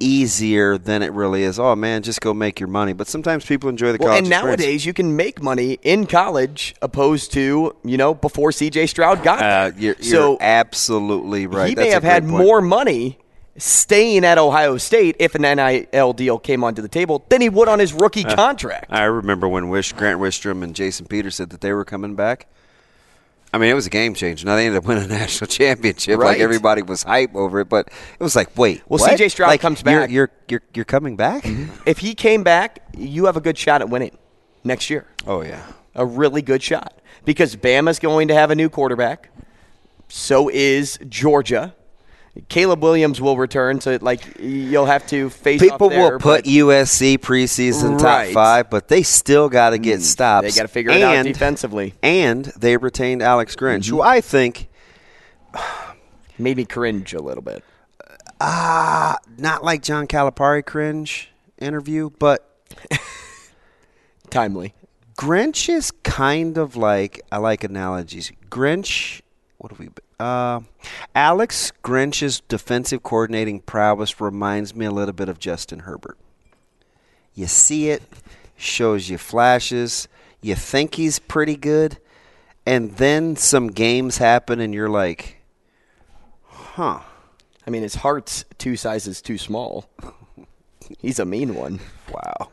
easier than it really is. Oh man, just go make your money. But sometimes people enjoy the Well, college and experience. nowadays you can make money in college opposed to you know before C.J. Stroud got there. Uh, you're, you're so absolutely right. he may have had point. more money staying at Ohio State if an NIL deal came onto the table than he would on his rookie Uh, contract. I remember when Wish Grant Wistrom and Jason Peters said that they were coming back. I mean, it was a game changer. Now they ended up winning a national championship. Like everybody was hype over it, but it was like, wait, Well, what? C.J. Stroud Like, comes you're- back. You're you're you're coming back? If he came back, you have a good shot at winning next year. Oh yeah, a really good shot because Bama's going to have a new quarterback. So is Georgia. Caleb Williams will return, so like you'll have to face. People there, will put USC preseason top five, but they still got to get stops. they gotta figure it out And- defensively. And they retained Alex Grinch, Mm-hmm. who I think made me cringe a little bit. ah, not like John Calipari cringe interview, but timely. Grinch is kind of like I like analogies. Grinch, what have we? been- Uh, Alex Grinch's defensive coordinating prowess reminds me a little bit of Justin Herbert. You see it, shows you flashes. You think he's pretty good, and then some games happen, and you're like, "Huh." I mean, his heart's two sizes too small. He's a mean one. Wow.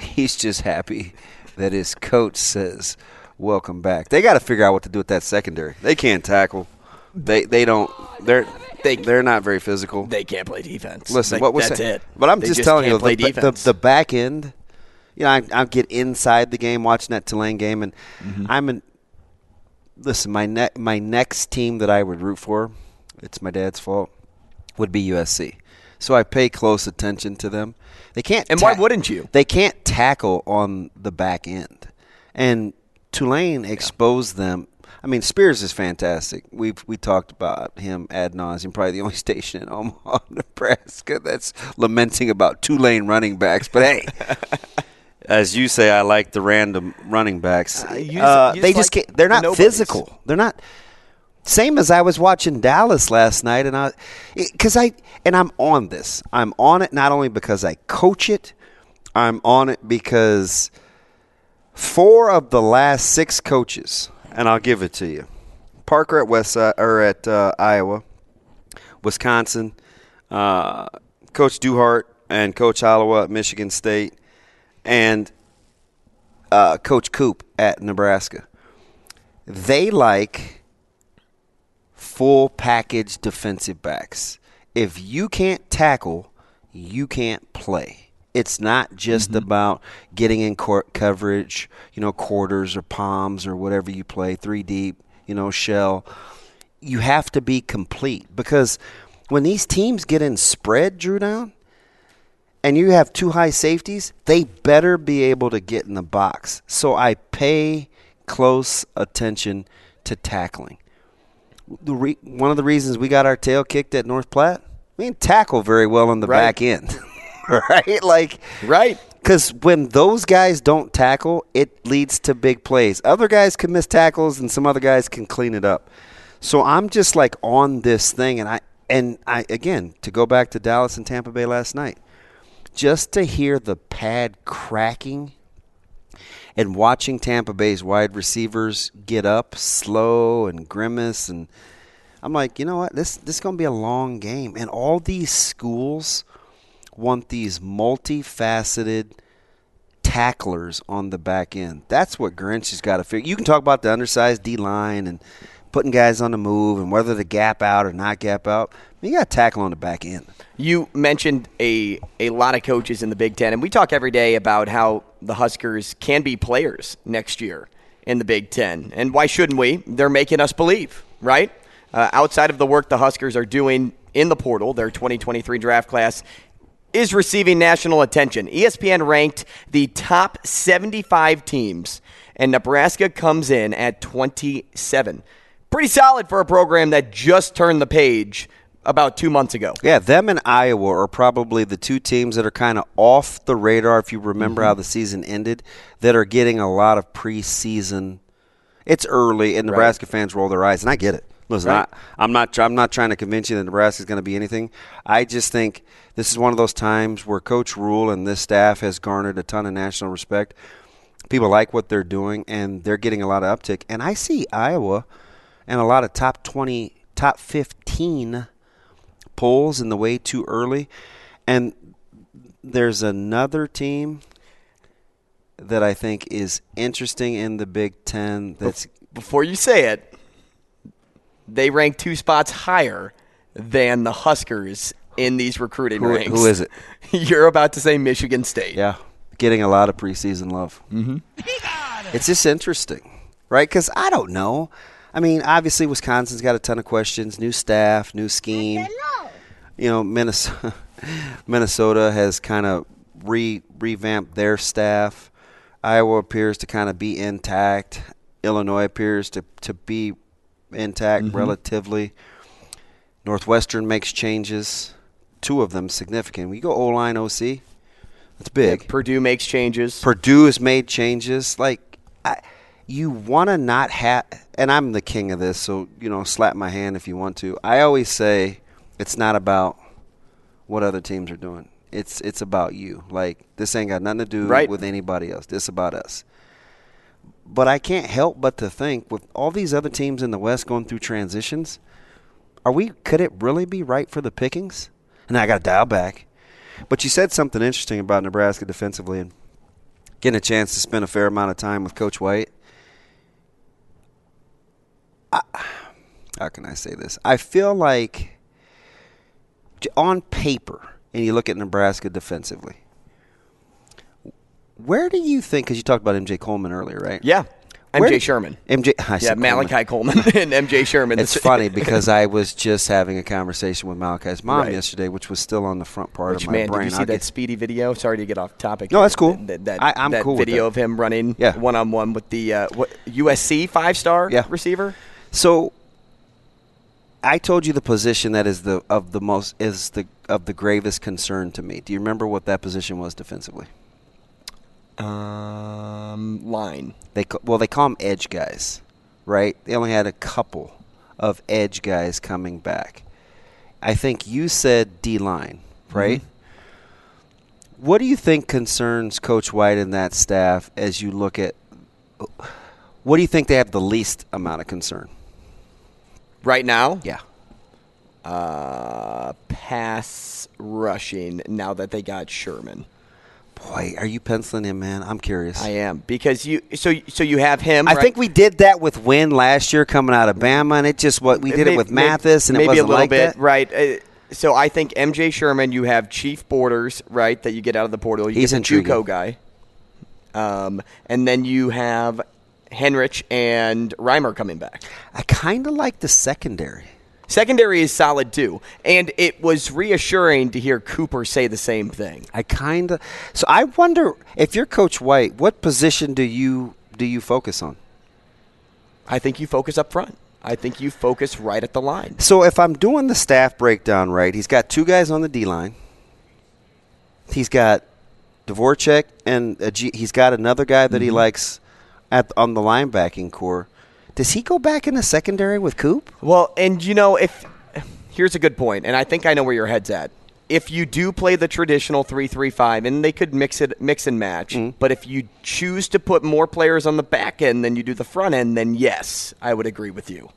He's just happy that his coach says, "Welcome back." They got to figure out what to do with that secondary. They can't tackle. They they don't. They're they they're not very physical. They can't play defense. Listen, Like, what was that's that? it. But I'm just, just telling you, the, the, the back end. You know, I, I get inside the game watching that Tulane game, and Mm-hmm. I'm in. Listen, my ne- my next team that I would root for, it's my dad's fault, would be USC. So I pay close attention to them. They can't. And why wouldn't you? They can't tackle on the back end, and Tulane exposed them. I mean, Spears is fantastic. We we talked about him ad nauseum. Probably the only station in Omaha, Nebraska that's lamenting about Tulane running backs. But hey, as you say, I like the random running backs. Uh, you just- Uh, you they just just like can't, they're not nobodies. physical. They're not. Same as I was watching Dallas last night, and I, because I and I'm on this. I'm on it not only because I coach it, I'm on it because four of the last six coaches, and I'll give it to you. Parker at West or at uh, Iowa, Wisconsin, uh, Coach Duhart and Coach Holloway at Michigan State, and uh, Coach Coop at Nebraska. They like full package defensive backs. If you can't tackle, you can't play. It's not just mm-hmm. about getting in court coverage, you know, quarters or palms or whatever you play, three deep, you know, shell. You have to be complete because when these teams get in spread, Drew down, and you have two high safeties, they better be able to get in the box. So I pay close attention to tackling. The re- one of the reasons we got our tail kicked at North Platte, we didn't tackle very well on the Right. back end, right? Like right. Because when those guys don't tackle, it leads to big plays. Other guys can miss tackles, and some other guys can clean it up. So I'm just like on this thing, and I and I again to go back to Dallas and Tampa Bay last night, just to hear the pad cracking and watching Tampa Bay's wide receivers get up slow and grimace and I'm like, you know what? This this is going to be a long game and all these schools want these multifaceted tacklers on the back end. That's what Grinch has got to figure. You can talk about the undersized D line and putting guys on the move and whether to gap out or not gap out. You got to tackle on the back end. You mentioned a a lot of coaches in the Big Ten, and we talk every day about how the Huskers can be players next year in the Big Ten. And why shouldn't we? They're making us believe, right? Uh, outside of the work the Huskers are doing in the portal, their 2023 draft class is receiving national attention. ESPN ranked the top 75 teams, and Nebraska comes in at 27. Pretty solid for a program that just turned the page about two months ago. Yeah, them and Iowa are probably the two teams that are kind of off the radar. If you remember Mm-hmm. how the season ended, that are getting a lot of preseason. It's early, and Nebraska fans roll their eyes, and I get it. Listen, Right. I, I'm not. I'm not trying to convince you that Nebraska is going to be anything. I just think this is one of those times where Coach Rhule and this staff has garnered a ton of national respect. People like what they're doing, and they're getting a lot of uptick. And I see Iowa and a lot of top 20, top 15 polls in the way too early. And there's another team that I think is interesting in the Big Ten. That's Before you say it, they rank two spots higher than the Huskers in these recruiting Who- ranks. who is it? You're about to say Michigan State. yeah, getting a lot of preseason love. Mm-hmm. It's just interesting, right? Because I don't know. I mean, obviously Wisconsin's got a ton of questions. New staff, new scheme. You know, Minnesota, Minnesota has kind of re revamped their staff. Iowa appears to kind of be intact. Illinois appears to, to be intact Mhm. relatively. Northwestern makes changes, two of them significant. We go O line OC, that's big. Purdue makes changes. Purdue has made changes. Like, I, you want to not have, and I'm the king of this, so you know, slap my hand if you want to. I always say it's not about what other teams are doing. It's it's about you. Like this ain't got nothing to do Right. with anybody else. This about us. But I can't help but to think with all these other teams in the West going through transitions, are we could it really be right for the pickings? And I got to dial back. But you said something interesting about Nebraska defensively and getting a chance to spend a fair amount of time with Coach White. I, how can I say this? I feel like on paper, and you look at Nebraska defensively, where do you think? Because you talked about MJ Coleman earlier, right? Yeah. Where MJ did- Sherman. MJ. I yeah, Malachi Coleman, and MJ Sherman. It's funny because I was just having a conversation with Malachi's mom Right. yesterday, which was still on the front part Which of my man, brain. did you see I'll that get- speedy video? Sorry to get off topic. No, that's cool. That, that, I- I'm that cool with video of him running one on one with the uh, what, USC five star Yeah. receiver. So I told you the position that is the of the most is the of the gravest concern to me. Do you remember what that position was defensively? Um, line. They ca- well they call them edge guys, right? They only had a couple of edge guys coming back. I think you said D line, right? What do you think concerns Coach White and that staff as you look at? What do you think they have the least amount of concern? Right now? Yeah. Uh, pass rushing now that they got Sherman. Boy, are you penciling him, man? I'm curious. I am because you so so you have him. I right? think we did that with Win last year coming out of Bama, and it just what we did May- it with may- Mathis, and maybe a little like bit that. right. Uh, so I think MJ Sherman, you have Chief Borders, right? That you get out of the portal. You He's a. JUCO guy, um, and then you have Henrich and Reimer coming back. I kind of like the secondary. Secondary is solid too, and it was reassuring to hear Cooper say the same thing. I kind of. So I wonder if you're Coach White, what position do you do you focus on? I think you focus up front. I think you focus right at the line. So if I'm doing the staff breakdown right, he's got two guys on the D line. He's got Dvorak and a G, he's got another guy that he Mhm. likes at on the linebacking core. Does he go back in the secondary with Coop? Well, and you know, if here's a good point, and I think I know where your head's at. If you do play the traditional three-three-five, and they could mix it, mix and match, Mm-hmm. but if you choose to put more players on the back end than you do the front end, then yes, I would agree with you.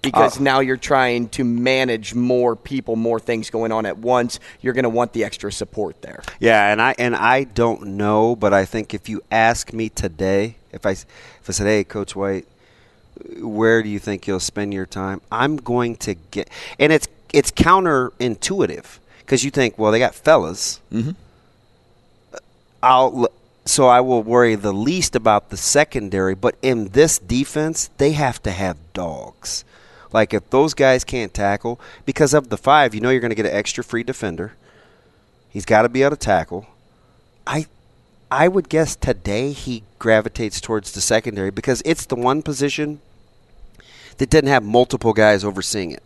Because Uh, now you're trying to manage more people, more things going on at once. You're going to want the extra support there. Yeah, and I and I don't know, but I think if you ask me today, if I if I said, "Hey, Coach White, where do you think you'll spend your time?" I'm going to get, and it's it's counterintuitive because you think, well, they got fellas. Mhm. I'll so I will worry the least about the secondary. But in this defense, they have to have dogs. Like if those guys can't tackle, because of the five, you know you're going to get an extra free defender. He's got to be able to tackle. I, I would guess today he gravitates towards the secondary because it's the one position that didn't have multiple guys overseeing it.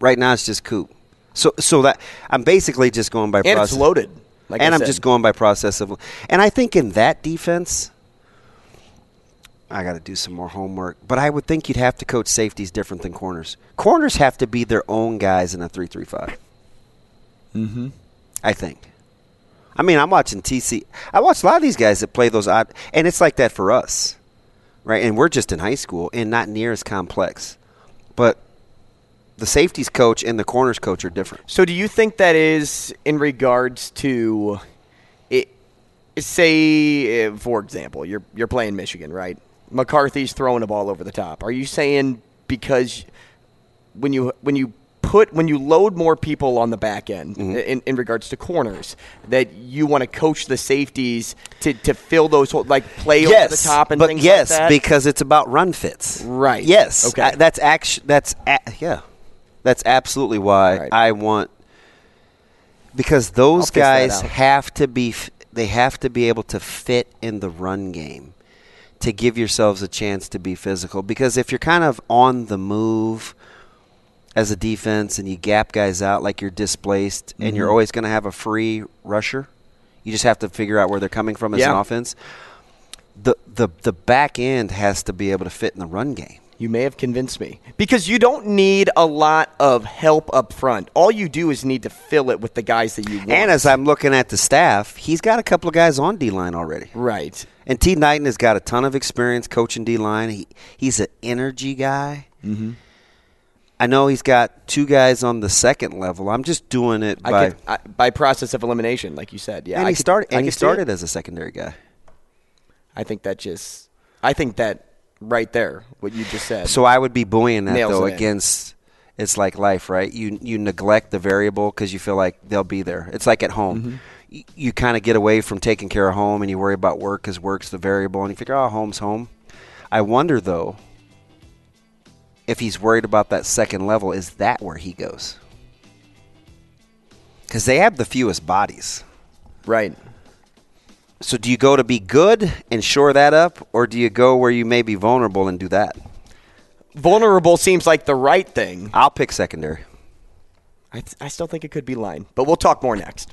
Right now, it's just Coop. So, so that I'm basically just going by And process. it's loaded. Like and I I'm just going by process of. And I think in that defense, I got to do some more homework. But I would think you'd have to coach safeties different than corners. Corners have to be their own guys in a three-three-five. Mm-hmm. I think. I mean, I'm watching TC. I watch a lot of these guys that play those odd, and it's like that for us, right? And we're just in high school and not near as complex. But the safeties coach and the corners coach are different. So, do you think that is in regards to it? Say, uh, for example, you're you're playing Michigan, right? McCarthy's throwing the ball over the top. Are you saying because when you when you put when you load more people on the back end Mm-hmm. in, in regards to corners that you want to coach the safeties to, to fill those hole- like play yes, over the top and but things yes, like that? because it's about run fits. Right. Yes. Okay. I- that's act. That's a, yeah. That's absolutely why I want because those guys have to be. f- They have to be able to fit in the run game to give yourselves a chance to be physical. Because if you're kind of on the move as a defense and you gap guys out like you're displaced and you're Mhm. always going to have a free rusher, you just have to figure out where they're coming from as an offense. The the the back end has to be able to fit in the run game. You may have convinced me. Because you don't need a lot of help up front. All you do is need to fill it with the guys that you want. And as I'm looking at the staff, he's got a couple of guys on D line already. Right. And T. Knighton has got a ton of experience coaching D line. He he's an energy guy. Mm-hmm. I know he's got two guys on the second level. I'm just doing it I by could, I, by process of elimination, like you said. Yeah, and I he could- started and he could see it. started as a secondary guy. I think that just, I think that right there, what you just said. So I would be buoying that though it against. It's like life, right? You you neglect the variable because you feel like they'll be there. It's like at home. Mm-hmm. Y- You kind of get away from taking care of home, and you worry about work because work's the variable, and you figure, oh, home's home. I wonder though if he's worried about that second level. Is that where he goes? Because they have the fewest bodies. Right. So do you go to be good and shore that up, or do you go where you may be vulnerable and do that? Vulnerable seems like the right thing. I'll pick secondary. I, th- I still think it could be line, but we'll talk more next.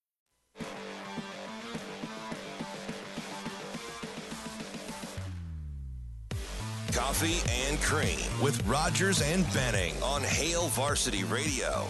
Coffee and Cream with Rogers and Benning on Hail Varsity Radio.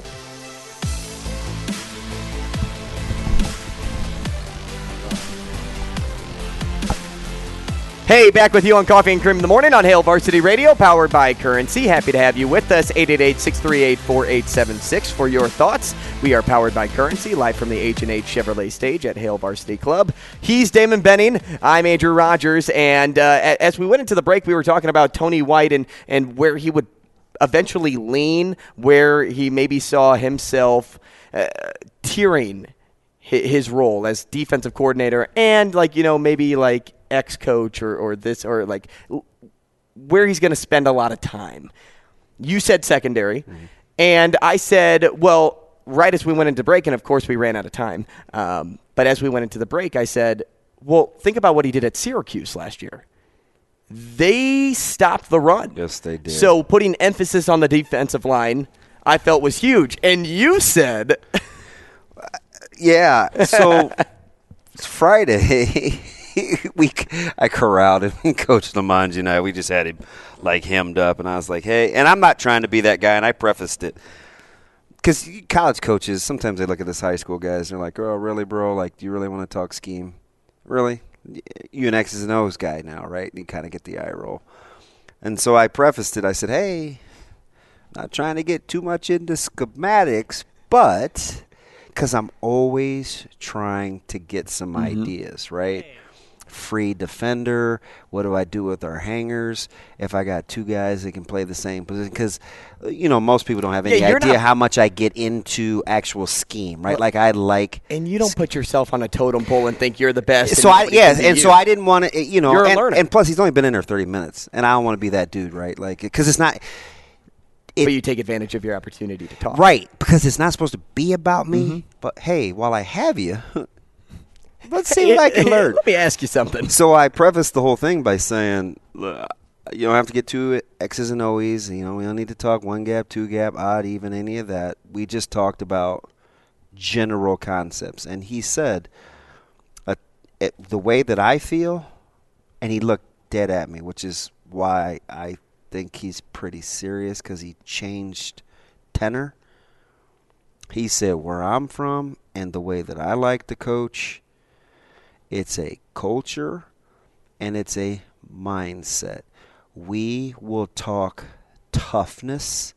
Hey, back with you on Coffee and Cream in the Morning on Hail Varsity Radio, powered by Currency. Happy to have you with us. 888-638-4876 for your thoughts. We are powered by Currency, live from the H&H Chevrolet stage at Hail Varsity Club. He's Damon Benning. I'm Andrew Rogers. And uh, as we went into the break, we were talking about Tony White and, and where he would eventually lean, where he maybe saw himself uh, tearing his role as defensive coordinator and like you know maybe like ex coach or or this or like where he's going to spend a lot of time. You said secondary, and I said, well, right as we went into break, and of course we ran out of time. Um, but as we went into the break, I said, well, think about what he did at Syracuse last year. They stopped the run. Yes, they did. So putting emphasis on the defensive line, I felt was huge. And you said, Yeah. So it's Friday. we I corralled him. Coach Lamange and I, we just had him like hemmed up, and I was like, "Hey," and I'm not trying to be that guy, and I prefaced it because college coaches sometimes they look at this high school guys and they're like, "Oh, really, bro? Like, do you really want to talk scheme?" really? You an X's and O's guy now, right? And you kind of get the eye roll. And so I prefaced it. I said, hey, not trying to get too much into schematics, but because I'm always trying to get some Mm-hmm. ideas, right? Free defender. What do I do with our hangers? If I got two guys that can play the same position, because you know most people don't have any Yeah, idea not- how much I get into actual scheme, right? Well- like I like And you don't put yourself on a totem pole and think you're the best. so I nobody yeah, can be and so. I didn't want to, you know, You're a and, learner. and plus he's only been in there thirty minutes, and I don't want to be that dude, right? Like, because it's not but you take advantage of your opportunity to talk. right because it's not supposed to be about me. Mm-hmm. But hey, while I have you, let's see what I can learn. Let me ask you something. So I prefaced the whole thing by saying, you don't have to get two X's and O's. You know, we don't need to talk one gap, two gap, odd, even, any of that. We just talked about general concepts. And he said, uh, it, the way that I feel, and he looked dead at me, which is why I think he's pretty serious because he changed tenor. He said, where I'm from and the way that I like to coach, it's a culture and it's a mindset. We will talk toughness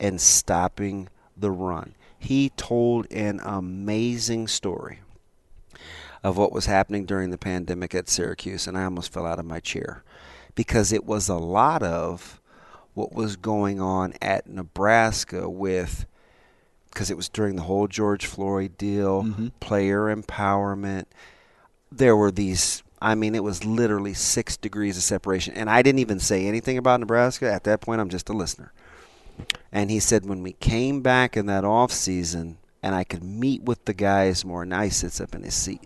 and stopping the run. He told an amazing story of what was happening during the pandemic at Syracuse, and I almost fell out of my chair because it was a lot of what was going on at Nebraska with because it was during the whole George Floyd deal, mm-hmm. player empowerment. There were these I mean, it was literally six degrees of separation. And I didn't even say anything about Nebraska. At that point, I'm just a listener. And he said, when we came back in that off season and I could meet with the guys more, now he sits up in his seat.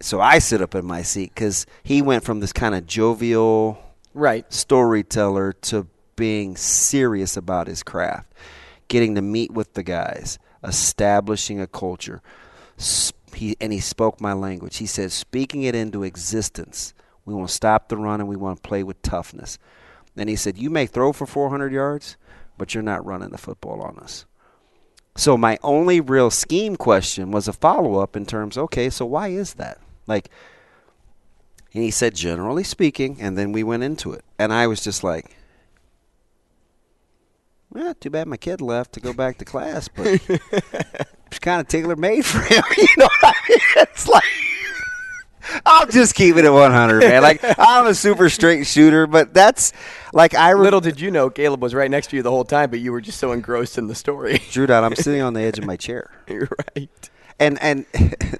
So I sit up in my seat because he went from this kind of jovial right storyteller to being serious about his craft, getting to meet with the guys, establishing a culture. He, and he spoke my language. He said, speaking it into existence. We want to stop the run and we want to play with toughness. And he said, You may throw for 400 yards, but you're not running the football on us. So my only real scheme question was a follow up in terms, okay, so why is that? Like, and he said, generally speaking, and then we went into it. And I was just like, well, too bad my kid left to go back to class, but it's kind of tailor made for him. you know I mean? It's like, I'm just keeping it at 100, man. Like, I'm a super straight shooter, but that's like, I. Re- Little did you know, Caleb was right next to you the whole time, but you were just so engrossed in the story. Drew Dot, I'm sitting on the edge of my chair. You're right. And, and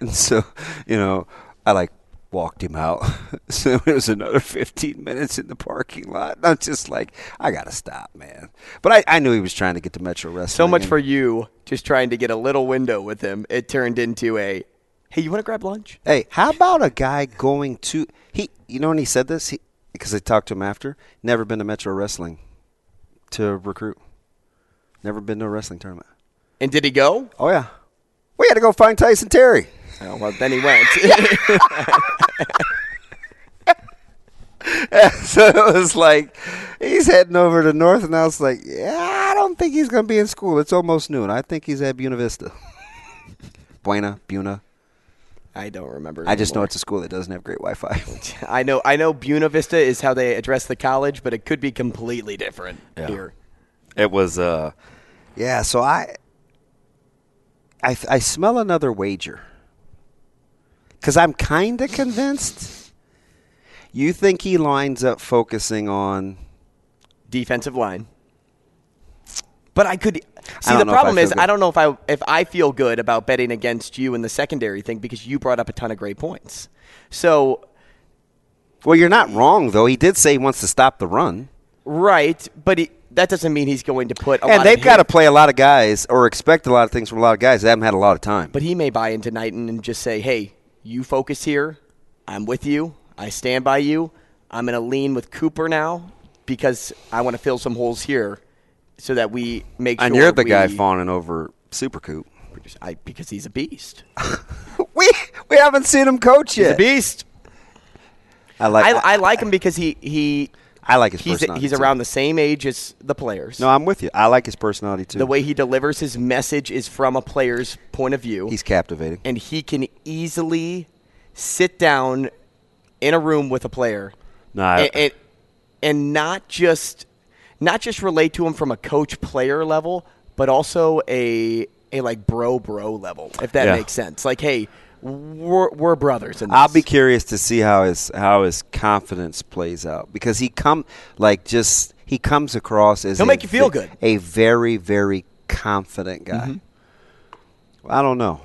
and so, you know, I like walked him out. so it was another 15 minutes in the parking lot. And I'm just like, I got to stop, man. But I, I knew he was trying to get to Metro Wrestling. So much for you just trying to get a little window with him. It turned into a, hey, you want to grab lunch? Hey, how about a guy going to he? You know when he said this, he because I talked to him after. Never been to Metro Wrestling to recruit. Never been to a wrestling tournament. And did he go? Oh yeah, we had to go find Tyson Terry. Oh, well, then he went. so it was like he's heading over to North, and I was like, yeah, I don't think he's gonna be in school. It's almost noon. I think he's at Buena Vista. Buena, Buena. I don't remember. I just know it's a school that doesn't have great Wi-Fi. I know. I know. Buena Vista is how they address the college, but it could be completely different here. It was, uh, yeah. So I, I, I smell another wager because I'm kind of convinced. You think he lines up focusing on defensive line? But I could see don't the I problem is good. I don't know if I if I feel good about betting against you in the secondary thing because you brought up a ton of great points. So Well, you're not wrong though. He did say he wants to stop the run, right, but he, that doesn't mean he's going to put. A lot and they've got to play a lot of guys or expect a lot of things from a lot of guys that haven't had a lot of time. But he may buy into Knighton and just say, "Hey, you focus here. I'm with you. I stand by you. I'm going to lean with Cooper now because I want to fill some holes here, so that we make sure. and you're the guy fawning over Supercoop. I, because he's a beast. we we haven't seen him coach He's yet. a beast. I like. I, I like him because he he. I like his he's personality, he's too. around the same age as the players. no, I'm with you. I like his personality too. The way he delivers his message is from a player's point of view. He's captivating. and he can easily sit down in a room with a player No, I- and, and, and not just not just relate to him from a coach player level, but also a a like bro bro level, if that Yeah. makes sense. Like, hey, we're, we're brothers. In this. I'll be curious to see how his how his confidence plays out because he come like just he comes across as He'll a make you feel good. a very very confident guy. Mhm. I don't know.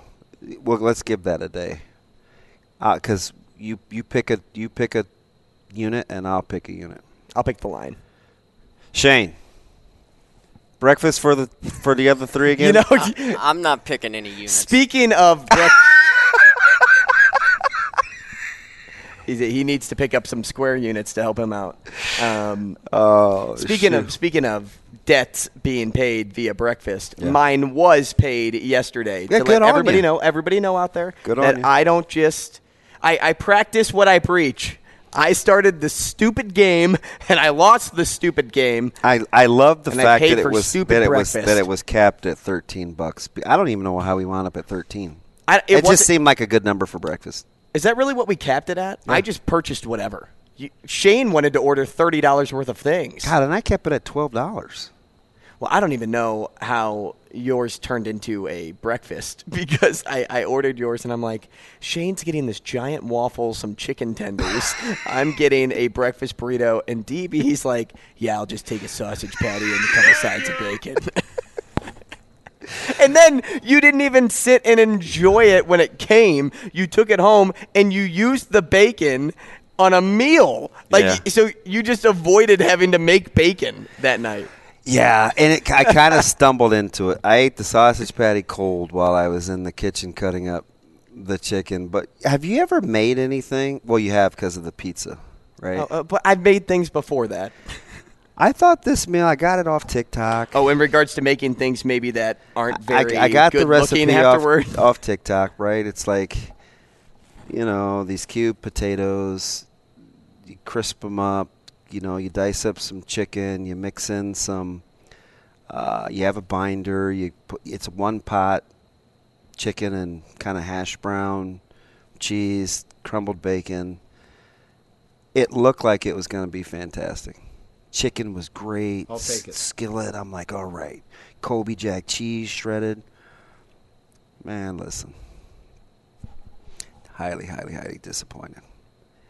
Well, let's give that a day because you you pick a you pick a unit and I'll pick a unit. I'll pick the line. Shane, breakfast for the for the other three again. You know, I, I'm not picking any units. Speaking of, brec- He's, he needs to pick up some square units to help him out. Um, oh, speaking of speaking of debts being paid via breakfast, Yeah. mine was paid yesterday. Yeah, to good let on everybody you. know, everybody know out there Good that you. I don't just I, I practice what I preach. I started the stupid game and I lost the stupid game. I, I love the fact that it was stupid that it was that it was capped at thirteen bucks. I don't even know how we wound up at thirteen. I- it it just seemed like a good number for breakfast. Is that really what we capped it at? I just purchased whatever. You, Shane wanted to order thirty dollars worth of things. God, and I kept it at twelve dollars. Well, I don't even know how yours turned into a breakfast because I, I ordered yours and I'm like, Shane's getting this giant waffle, some chicken tenders. I'm getting a breakfast burrito, and DB's like, yeah, I'll just take a sausage patty and a couple sides of bacon. and then you didn't even sit and enjoy it when it came. You took it home and you used the bacon on a meal. Like Yeah. so you just avoided having to make bacon that night. Yeah, and it, I kind of stumbled into it. I ate the sausage patty cold while I was in the kitchen cutting up the chicken. But have you ever made anything? Well, you have because of the pizza, right? Uh, uh, but I've made things before that. I thought this meal. I got it off TikTok. Oh, in regards to making things maybe that aren't I, very I got good the recipe off, off TikTok, right? It's like, you know, these cube potatoes, you crisp them up, you know, you dice up some chicken, you mix in some, uh, you have a binder, you put, it's one pot chicken and kind of hash brown, cheese, crumbled bacon. It looked like it was going to be fantastic. Chicken was great. I'll take it. Skillet, I'm like, all right. Colby Jack cheese shredded. Man, listen. Highly, highly, highly disappointed.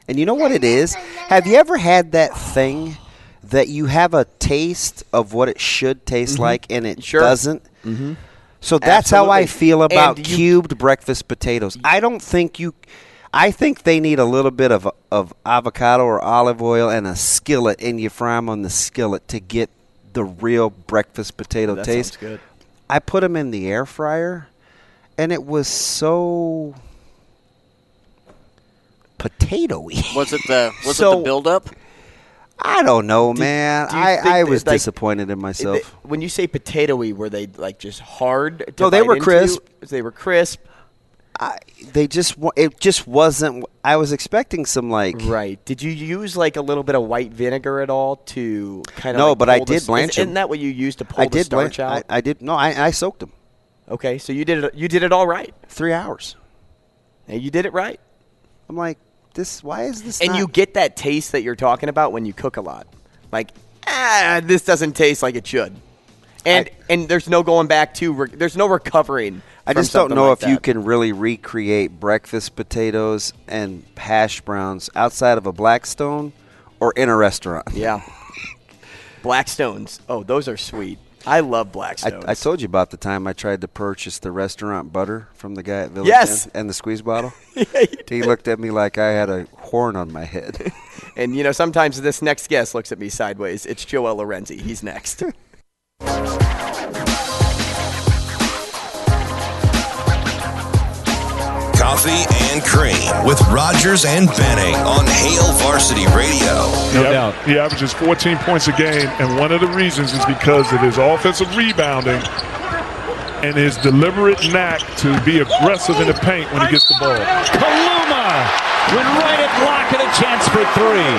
And you know what it is? Have you ever had that thing that you have a taste of what it should taste Mhm. like and it Sure. doesn't? Mm-hmm. So that's how I feel about you- cubed breakfast potatoes. I don't think you. I think they need a little bit of of avocado or olive oil and a skillet, and you fry them on the skillet to get the real breakfast potato That taste. sounds good. I put them in the air fryer, and it was so potatoy. Was it the was it the build up? I don't know, Do- man. do I, I was like, disappointed in myself. They- when you say potatoy, were they like just hard? To No, they bite were into? crisp. They were crisp. I, they just it just wasn't. I was expecting some like Right. Did you use like a little bit of white vinegar at all to kind of? No, like, but I the did s- blanch Isn't 'em. that what you used to pull I the did starch blan- out? I, I did no, I, I soaked them okay, so you did it. You did it all right. three hours. And you did it right. I'm like, this. Why is this? And not- you get that taste that you're talking about when you cook a lot. Like, ah, this doesn't taste like it should. And and there's no going back to. Re- there's no recovering. I just don't know like if you can really recreate breakfast potatoes and hash browns outside of a Blackstone or in a restaurant. Yeah. Blackstones. Oh, those are sweet. I love I, Blackstones. I told you about the time I tried to purchase the restaurant butter from the guy at Village Yes. Inn and the squeeze bottle. he looked at me like I had a horn on my head. and you know, sometimes this next guest looks at me sideways. It's Joel Lorenzi. He's next. Coffee and Cream with Rogers and Benning on Hail Varsity Radio. No doubt. He averages 14 points a game, and one of the reasons is because of his offensive rebounding and his deliberate knack to be aggressive in the paint when he gets the ball. Kaluma went right at block and a chance for three.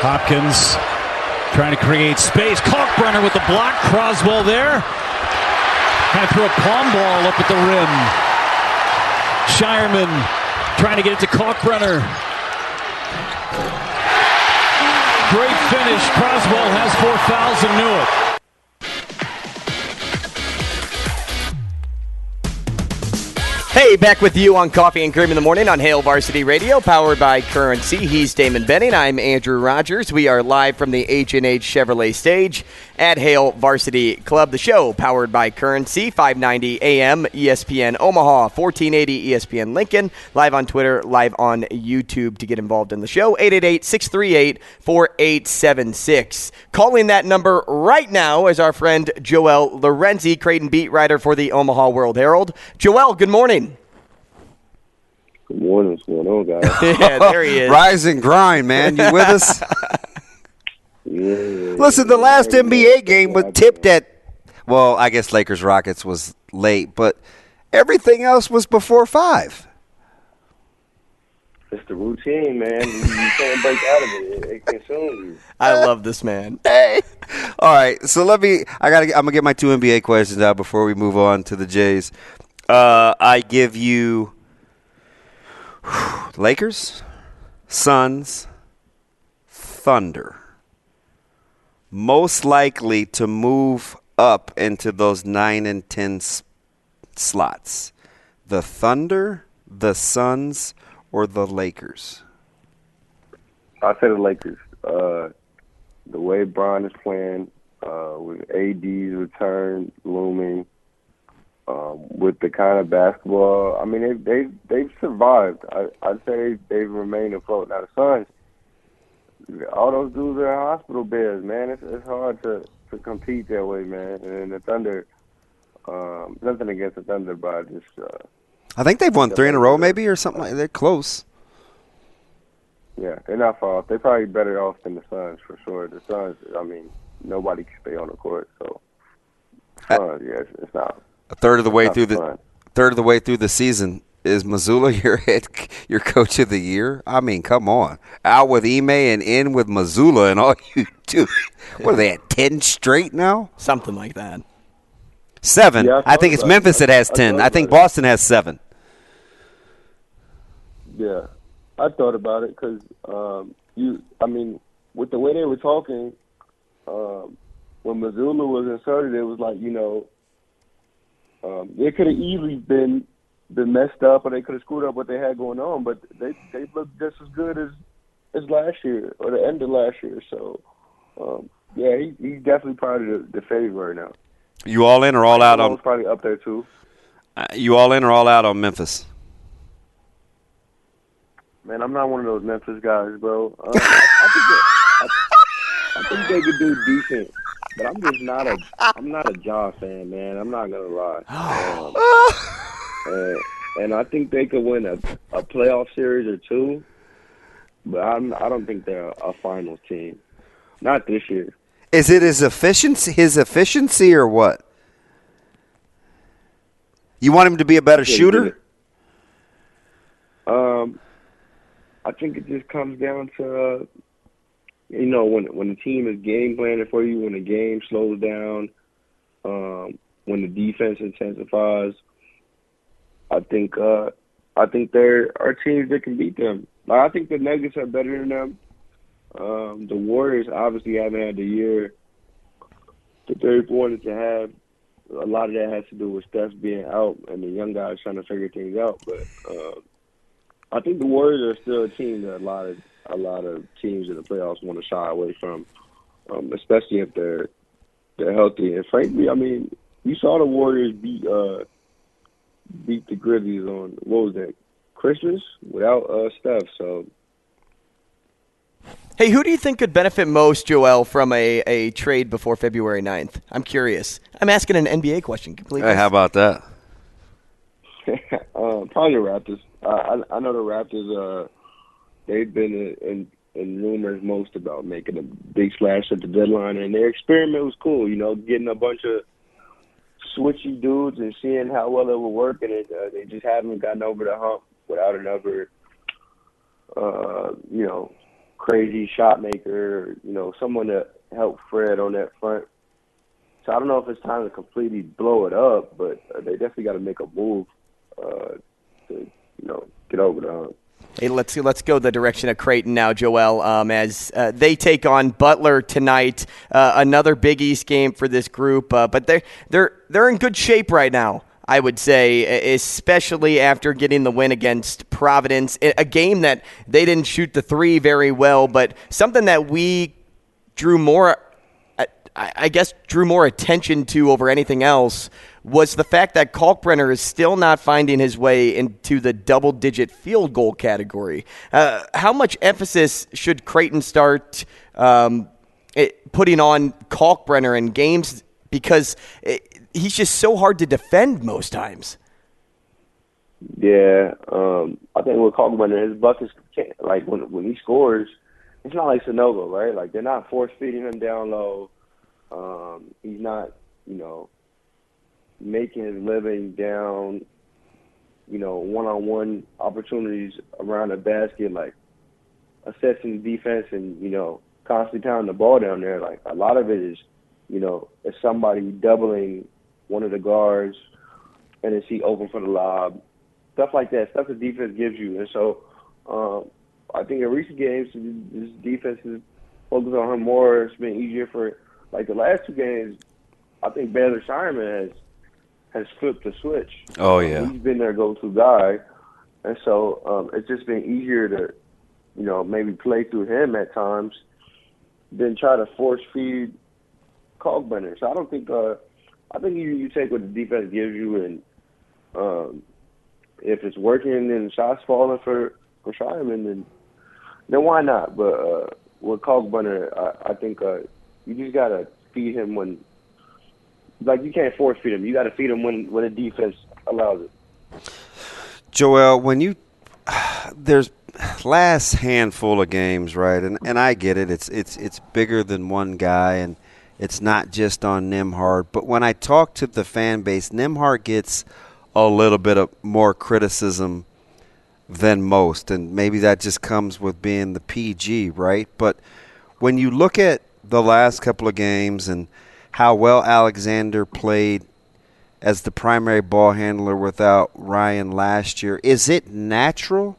Hopkins trying to create space. Kalkbrenner with the block. Croswell there. Kind of threw a palm ball up at the rim. Scheierman trying to get it to Kalkbrenner. Great finish. Croswell has four fouls and knew it. Hey, back with you on Coffee and Cream in the Morning on Hail Varsity Radio, powered by Currency. He's Damon Benning. I'm Andrew Rogers. We are live from the H&H Chevrolet stage at Hail Varsity Club. The show, powered by Currency, 590 AM, ESPN Omaha, 1480 ESPN Lincoln. Live on Twitter, live on YouTube to get involved in the show, 888-638-4876. Calling that number right now is our friend Joel Lorenzi, Creighton beat writer for the Omaha World Herald. Joel, good morning. Good morning. What's going on, guys? yeah, there he is. Rise and grind, man. You with us? yeah. Listen, the last NBA game was tipped at. Well, I guess Lakers Rockets was late, but everything else was before five. It's the routine, man. You, you can't break out of it. It, it consumes you. I love this man. Hey. All right, so let me. I gotta. I'm gonna get my two NBA questions out before we move on to the Jays. Uh, I give you Lakers, Suns, Thunder. Most likely to move up into those nine and ten slots. The Thunder, the Suns, or the Lakers. I say the Lakers. Uh, the way Bron is playing, uh, with AD's return looming, um, with the kind of basketball, I mean, they they they've survived. I, I'd say they've remained afloat. Now the Suns, all those dudes are in hospital beds, man. It's it's hard to to compete that way, man. And the Thunder, um, nothing against the Thunder, but I just uh, I think they've won three in a row, maybe, or something like. They're close. Yeah, they're not far off. They're probably better off than the Suns for sure. The Suns, I mean, nobody can stay on the court, so Suns, yeah, it's, it's not. A third of the way through the third of the way through the season is Mazzulla your head your coach of the year? I mean, come on, out with Ime and in with Mazzulla, and all you do. What are they at ten straight now? Something like that. Seven. Yeah, I I, think it's Memphis it. that has ten. thought I think about it. Boston has seven. Yeah, I thought about it because um, you. I mean, with the way they were talking, um, when Mazzulla was inserted, it was like you know, um, it could have easily been been messed up, or they could have screwed up what they had going on. But they they looked just as good as as last year or the end of last year. So, um, yeah, he, he's definitely probably the, the favorite right now. You all in or all out on? probably up there too. Uh, you all in or all out on Memphis? Man, I'm not one of those Memphis guys, bro. Uh, I, I think they, I, I think they could do decent, but I'm just not a I'm not a John fan, man. I'm not gonna lie. Um, and, and I think they could win a, a playoff series or two, but I'm I don't think they're a final team. Not this year. Is it his efficiency, his efficiency, or what? You want him to be a better Yeah, shooter? Um, I think it just comes down to, uh, you know, when when the team is game planning for you, when the game slows down, um, when the defense intensifies. I think uh, I think there are teams that can beat them. Like, I think the Nuggets are better than them. Um, the Warriors obviously haven't had the year that they wanted to have. A lot of that has to do with Steph being out and the young guys trying to figure things out. But uh, I think the Warriors are still a team that a lot of a lot of teams in the playoffs want to shy away from, um, especially if they're they're healthy. And frankly, I mean, you saw the Warriors beat uh, beat the Grizzlies on what was that Christmas without uh, Steph. So Hey, who do you think could benefit most, Joel, from a, a trade before February 9th? I'm curious. I'm asking an NBA question completely. Hey, how about that? uh, probably the Raptors. Uh, I I know the Raptors. Uh, they've been in, in in rumors most about making a big splash at the deadline, and their experiment was cool. You know, getting a bunch of switchy dudes and seeing how well it would work, and it, uh, they just haven't gotten over the hump without another, uh, you know, crazy shot maker. You know, someone to help Fred on that front. So I don't know if it's time to completely blow it up, but uh, they definitely got to make a move. Uh, to you know get over the hump. Hey, let's let's go the direction of Creighton now, Joel. Um, as uh, they take on Butler tonight, uh, another Big East game for this group. Uh, but they're they're they're in good shape right now. I would say, especially after getting the win against Providence, a game that they didn't shoot the three very well, but something that we drew more, I guess, drew more attention to over anything else was the fact that Kalkbrenner is still not finding his way into the double digit field goal category. Uh, how much emphasis should Creighton start um, it, putting on Kalkbrenner in games? Because it, he's just so hard to defend most times. Yeah, um, I think with Kalkbrenner, his buckets, like when when he scores, it's not like Sanogo, right? Like they're not force feeding him down low. Um, he's not, you know, making his living down, you know, one-on-one opportunities around the basket, like assessing defense and you know constantly pounding the ball down there. Like a lot of it is, you know, is somebody doubling one of the guards and then see open for the lob, stuff like that, stuff the defense gives you. And so um, I think in recent games, this defense is focused on him more. It's been easier for like the last two games. I think Baylor Scheierman has has flipped the switch. Oh yeah, he's been their go-to guy, and so um, it's just been easier to, you know, maybe play through him at times than try to force feed Kalkbrenner. So I don't think. Uh, I think you you take what the defense gives you, and um, if it's working and shots falling for for Scheierman, then then why not? But uh, with Kalkbrenner, I, I think uh, you just gotta feed him when like you can't force feed them. You got to feed them when when the defense allows it. Joel, when you there's last handful of games, right? And and I get it. It's it's it's bigger than one guy, and it's not just on Nembhard. But when I talk to the fan base, Nembhard gets a little bit of more criticism than most, and maybe that just comes with being the PG, right? But when you look at the last couple of games and how well Alexander played as the primary ball handler without Ryan last year. Is it natural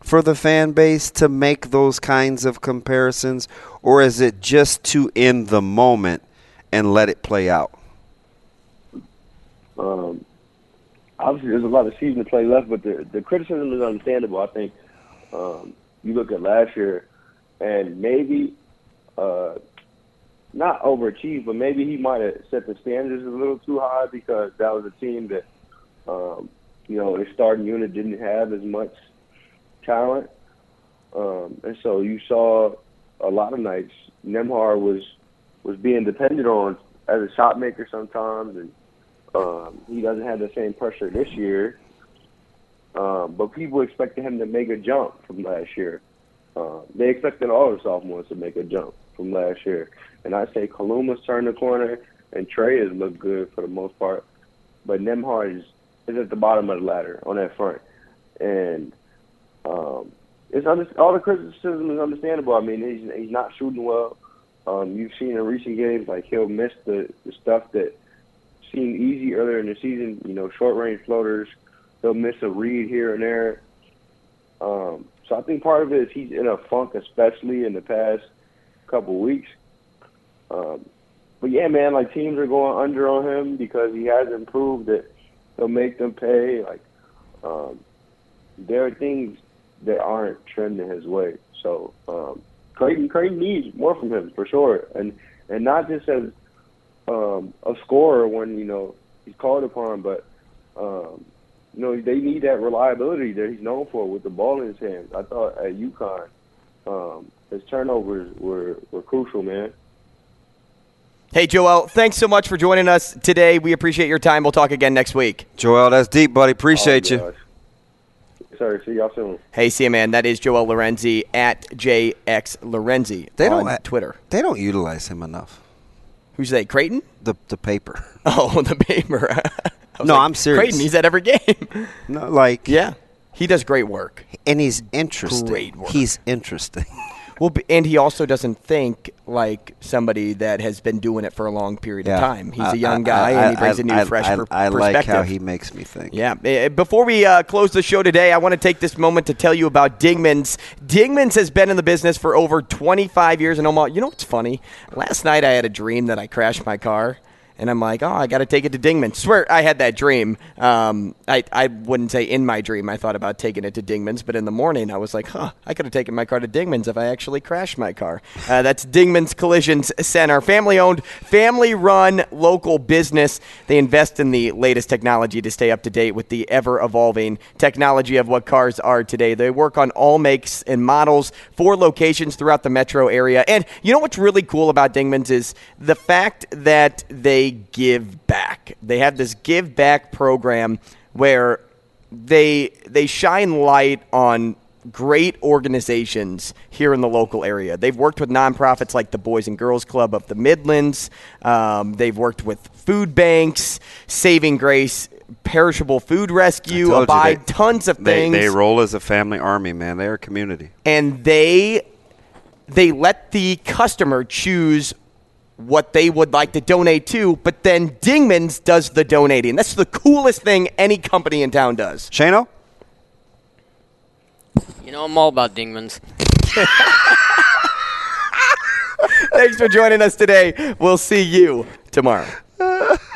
for the fan base to make those kinds of comparisons, or is it just to end the moment and let it play out? Um, obviously, there's a lot of season to play left, but the, the criticism is understandable. I think um, you look at last year, and maybe uh, not overachieved, but maybe he might have set the standards a little too high because that was a team that, um, you know, his starting unit didn't have as much talent, um, and so you saw a lot of nights Nembhard was was being depended on as a shot maker sometimes, and um, he doesn't have the same pressure this year. Um, but people expected him to make a jump from last year. Uh, they expected all the sophomores to make a jump from last year. And I say Kaluma's turned the corner, and Trey has looked good for the most part. But Nembhard is, is at the bottom of the ladder on that front. And um, it's under, all the criticism is understandable. I mean, he's, he's not shooting well. Um, you've seen in recent games, like he'll miss the, the stuff that seemed easy earlier in the season, you know, short range floaters. He'll miss a read here and there. Um, so I think part of it is he's in a funk, especially in the past couple weeks. Um, but yeah, man, like teams are going under on him because he hasn't proved that he'll make them pay. Like um, there are things that aren't trending his way. So um, Creighton, Creighton needs more from him for sure, and and not just as um, a scorer when you know he's called upon, but um, you know they need that reliability that he's known for with the ball in his hands. I thought at UConn, um, his turnovers were were crucial, man. Hey, Joel, thanks so much for joining us today. We appreciate your time. We'll talk again next week. Joel, that's deep, buddy. Appreciate oh, you. Sorry, see y'all soon. Hey, see you, man. That is Joel Lorenzi at JX Lorenzi They on don't Twitter. They don't utilize him enough. Who's they? Creighton? The the paper. Oh, the paper. No, like, I'm serious. Creighton, he's at every game. No, like yeah, he does great work. and he's interesting. Great work. He's interesting. Well, and he also doesn't think like somebody that has been doing it for a long period of time. He's a a young guy, and he brings a new, I, fresh I, per- I like how he makes me think. Yeah. Uh, Before we uh, close the show today, I want to take this moment to tell you about Dingman's. Dingman's has been in the business for over 25 years in Omaha. You know what's funny? Last night I had a dream that I crashed my car. And I'm like, oh, I got to take it to Dingman. Swear, I had that dream. Um, I, I wouldn't say in my dream I thought about taking it to Dingman's, but in the morning I was like, huh, I could have taken my car to Dingman's if I actually crashed my car. Uh, that's Dingman's Collisions Center, family owned, family run local business. They invest in the latest technology to stay up to date with the ever evolving technology of what cars are today. They work on all makes and models, four locations throughout the metro area. And you know what's really cool about Dingman's is the fact that they give back. They have this give back program where they they shine light on great organizations here in the local area. They've worked with nonprofits like the Boys and Girls Club of the Midlands. Um, they've worked with food banks, Saving Grace, Perishable Food Rescue, Abide, they- tons of they, things They roll as a family army, man. They're a community. and they they let the customer choose what they would like to donate to, but then Dingman's does the donating. That's the coolest thing any company in town does. Shano? You know, I'm all about Dingmans. Thanks for joining us today. We'll see you tomorrow.